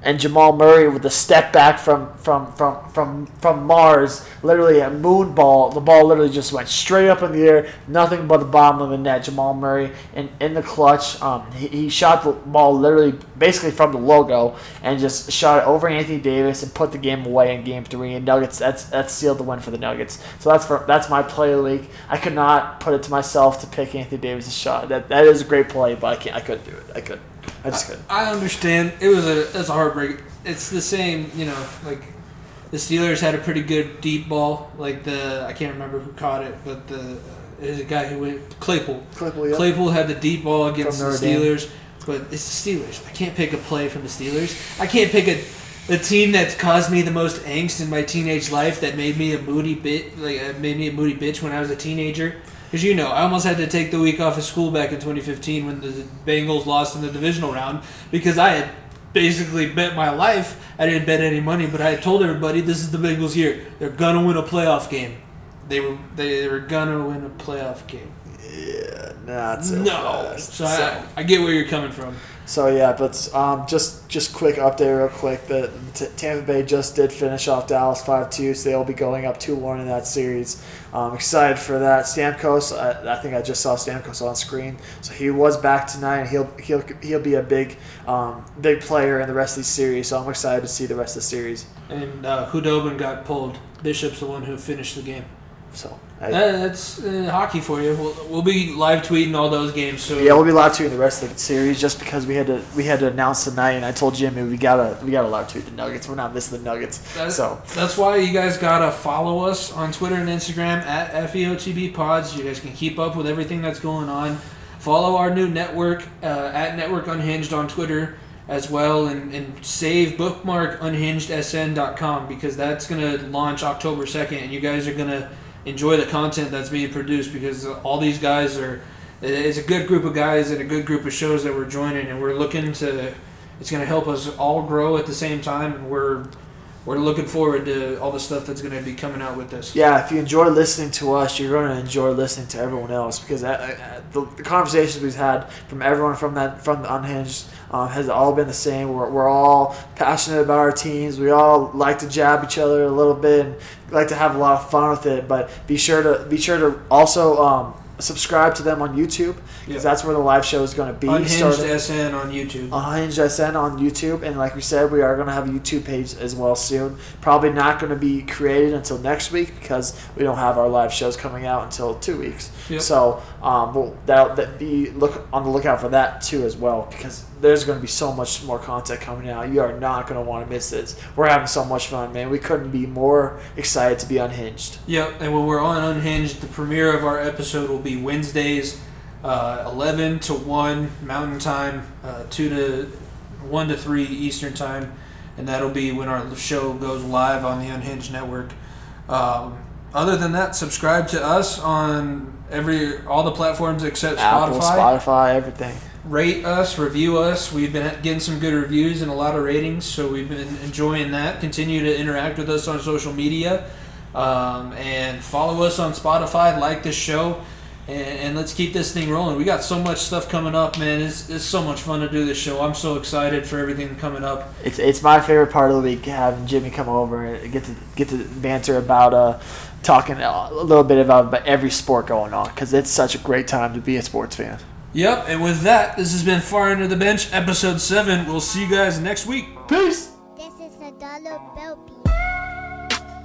and Jamal Murray with the step back from from from from from Mars, literally a moon ball. The ball literally just went straight up in the air, nothing but the bottom of the net. Jamal Murray in, in the clutch, um, he, he shot the ball literally basically from the logo and just shot it over Anthony Davis and put the game away in Game Three. And Nuggets, that's that's sealed the win for the Nuggets. So that's for that's my play of the week. I could not put it to myself to pick Anthony Davis' shot. That that is a great play, but I can't. I couldn't do it. I could. I just couldn't. I understand. It was a it's a heartbreak. It's the same, you know, like the Steelers had a pretty good deep ball. Like the I can't remember who caught it, but the uh, there's a guy who went Claypool. Claypool, yeah. Claypool had the deep ball against the. Steelers, but it's the Steelers. I can't pick a play from the Steelers. I can't pick a a team that's caused me the most angst in my teenage life that made me a moody bit like uh, made me a moody bitch when I was a teenager. Because you know, I almost had to take the week off of school back in 2015 when the Bengals lost in the divisional round because I had basically bet my life. I didn't bet any money, but I had told everybody this is the Bengals year. They're gonna win a playoff game. They were they, were gonna win a playoff game. Yeah, not so no, fast. so I, I get where you're coming from. So yeah, but um, just just quick update real quick. The T- Tampa Bay just did finish off Dallas five two, so they'll be going up two one in that series. Um, excited for that. Stamkos, I, I think I just saw Stamkos on screen, so he was back tonight. And he'll he'll he'll be a big um, big player in the rest of the series. So I'm excited to see the rest of the series. And uh, Khudobin got pulled. Bishop's the one who finished the game. So I, Uh, that's uh, hockey for you. We'll, we'll be live tweeting all those games. So yeah, we'll be live tweeting the rest of the series just because we had to we had to announce tonight, and I told Jimmy we gotta we gotta live tweet the Nuggets. We're not missing the Nuggets. That's, So that's why you guys gotta follow us on Twitter and Instagram at FEOTB Pods. You guys can keep up with everything that's going on. Follow our new network uh, at Network Unhinged on Twitter as well, and, and save bookmark unhingedsn.com because that's gonna launch October second, and you guys are gonna enjoy the content that's being produced because all these guys are. It's a good group of guys and a good group of shows that we're joining, and we're looking to. It's gonna help us all grow at the same time, and we're we're looking forward to all the stuff that's going to be coming out with this. Yeah, if you enjoy listening to us, you're going to enjoy listening to everyone else because uh, uh, the, the conversations we've had from everyone from that from the unhinged um, has all been the same. We're, we're all passionate about our teams. We all like to jab each other a little bit and like to have a lot of fun with it. But be sure to be sure to also um, subscribe to them on YouTube because Yeah. that's where the live show is going to be. Unhinged starting- SN on YouTube. Unhinged SN on YouTube, and like we said, we are going to have a YouTube page as well soon. Probably not going to be created until next week because we don't have our live shows coming out until two weeks. Yep. So, um, we'll that, that be look on the lookout for that too as well because there's going to be so much more content coming out. You are not going to want to miss this. We're having so much fun, man. We couldn't be more excited to be unhinged. Yep, and when we're on Unhinged, the premiere of our episode will be Wednesdays, uh, 11 to 1 Mountain Time, uh, 2 to 1 to 3 Eastern Time, and that'll be when our show goes live on the Unhinged Network. Um, other than that, subscribe to us on every all the platforms except Apple, Spotify. Spotify, everything. Rate us, review us. We've been getting some good reviews and a lot of ratings, so we've been enjoying that. Continue to interact with us on social media, um, and follow us on Spotify. Like this show, and, and let's keep this thing rolling. We got so much stuff coming up, man. It's, it's so much fun to do this show. I'm so excited for everything coming up. It's it's my favorite part of the week having Jimmy come over and get to get to banter about uh talking a little bit about, about every sport going on because it's such a great time to be a sports fan. Yep, and with that, this has been Far Under the Bench, episode seven. We'll see you guys next week. Peace. This is a dollar bill.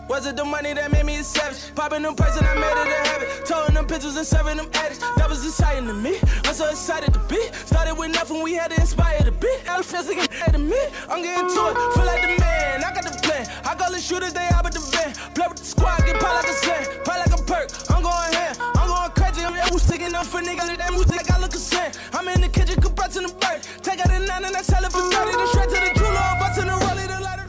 Was it the money that made me a savage? Popping them perks and I made it a habit. Towing them pictures and serving them addicts. That was exciting to me. I'm so excited to be. Started with nothing, we had to inspire the beat. Elephants again to me. I'm getting to it. Feel like the man. I got the plan. I call the shooters, they out with the van. Play with the squad, get pop like a sand. Pop like a perk. Taking off a nigga, let that music I look a cent. I'm in the kitchen, compressing the bird. Take out a nine and I sell it for 30. The shred to the jeweler, I'm the rollie, the lighter.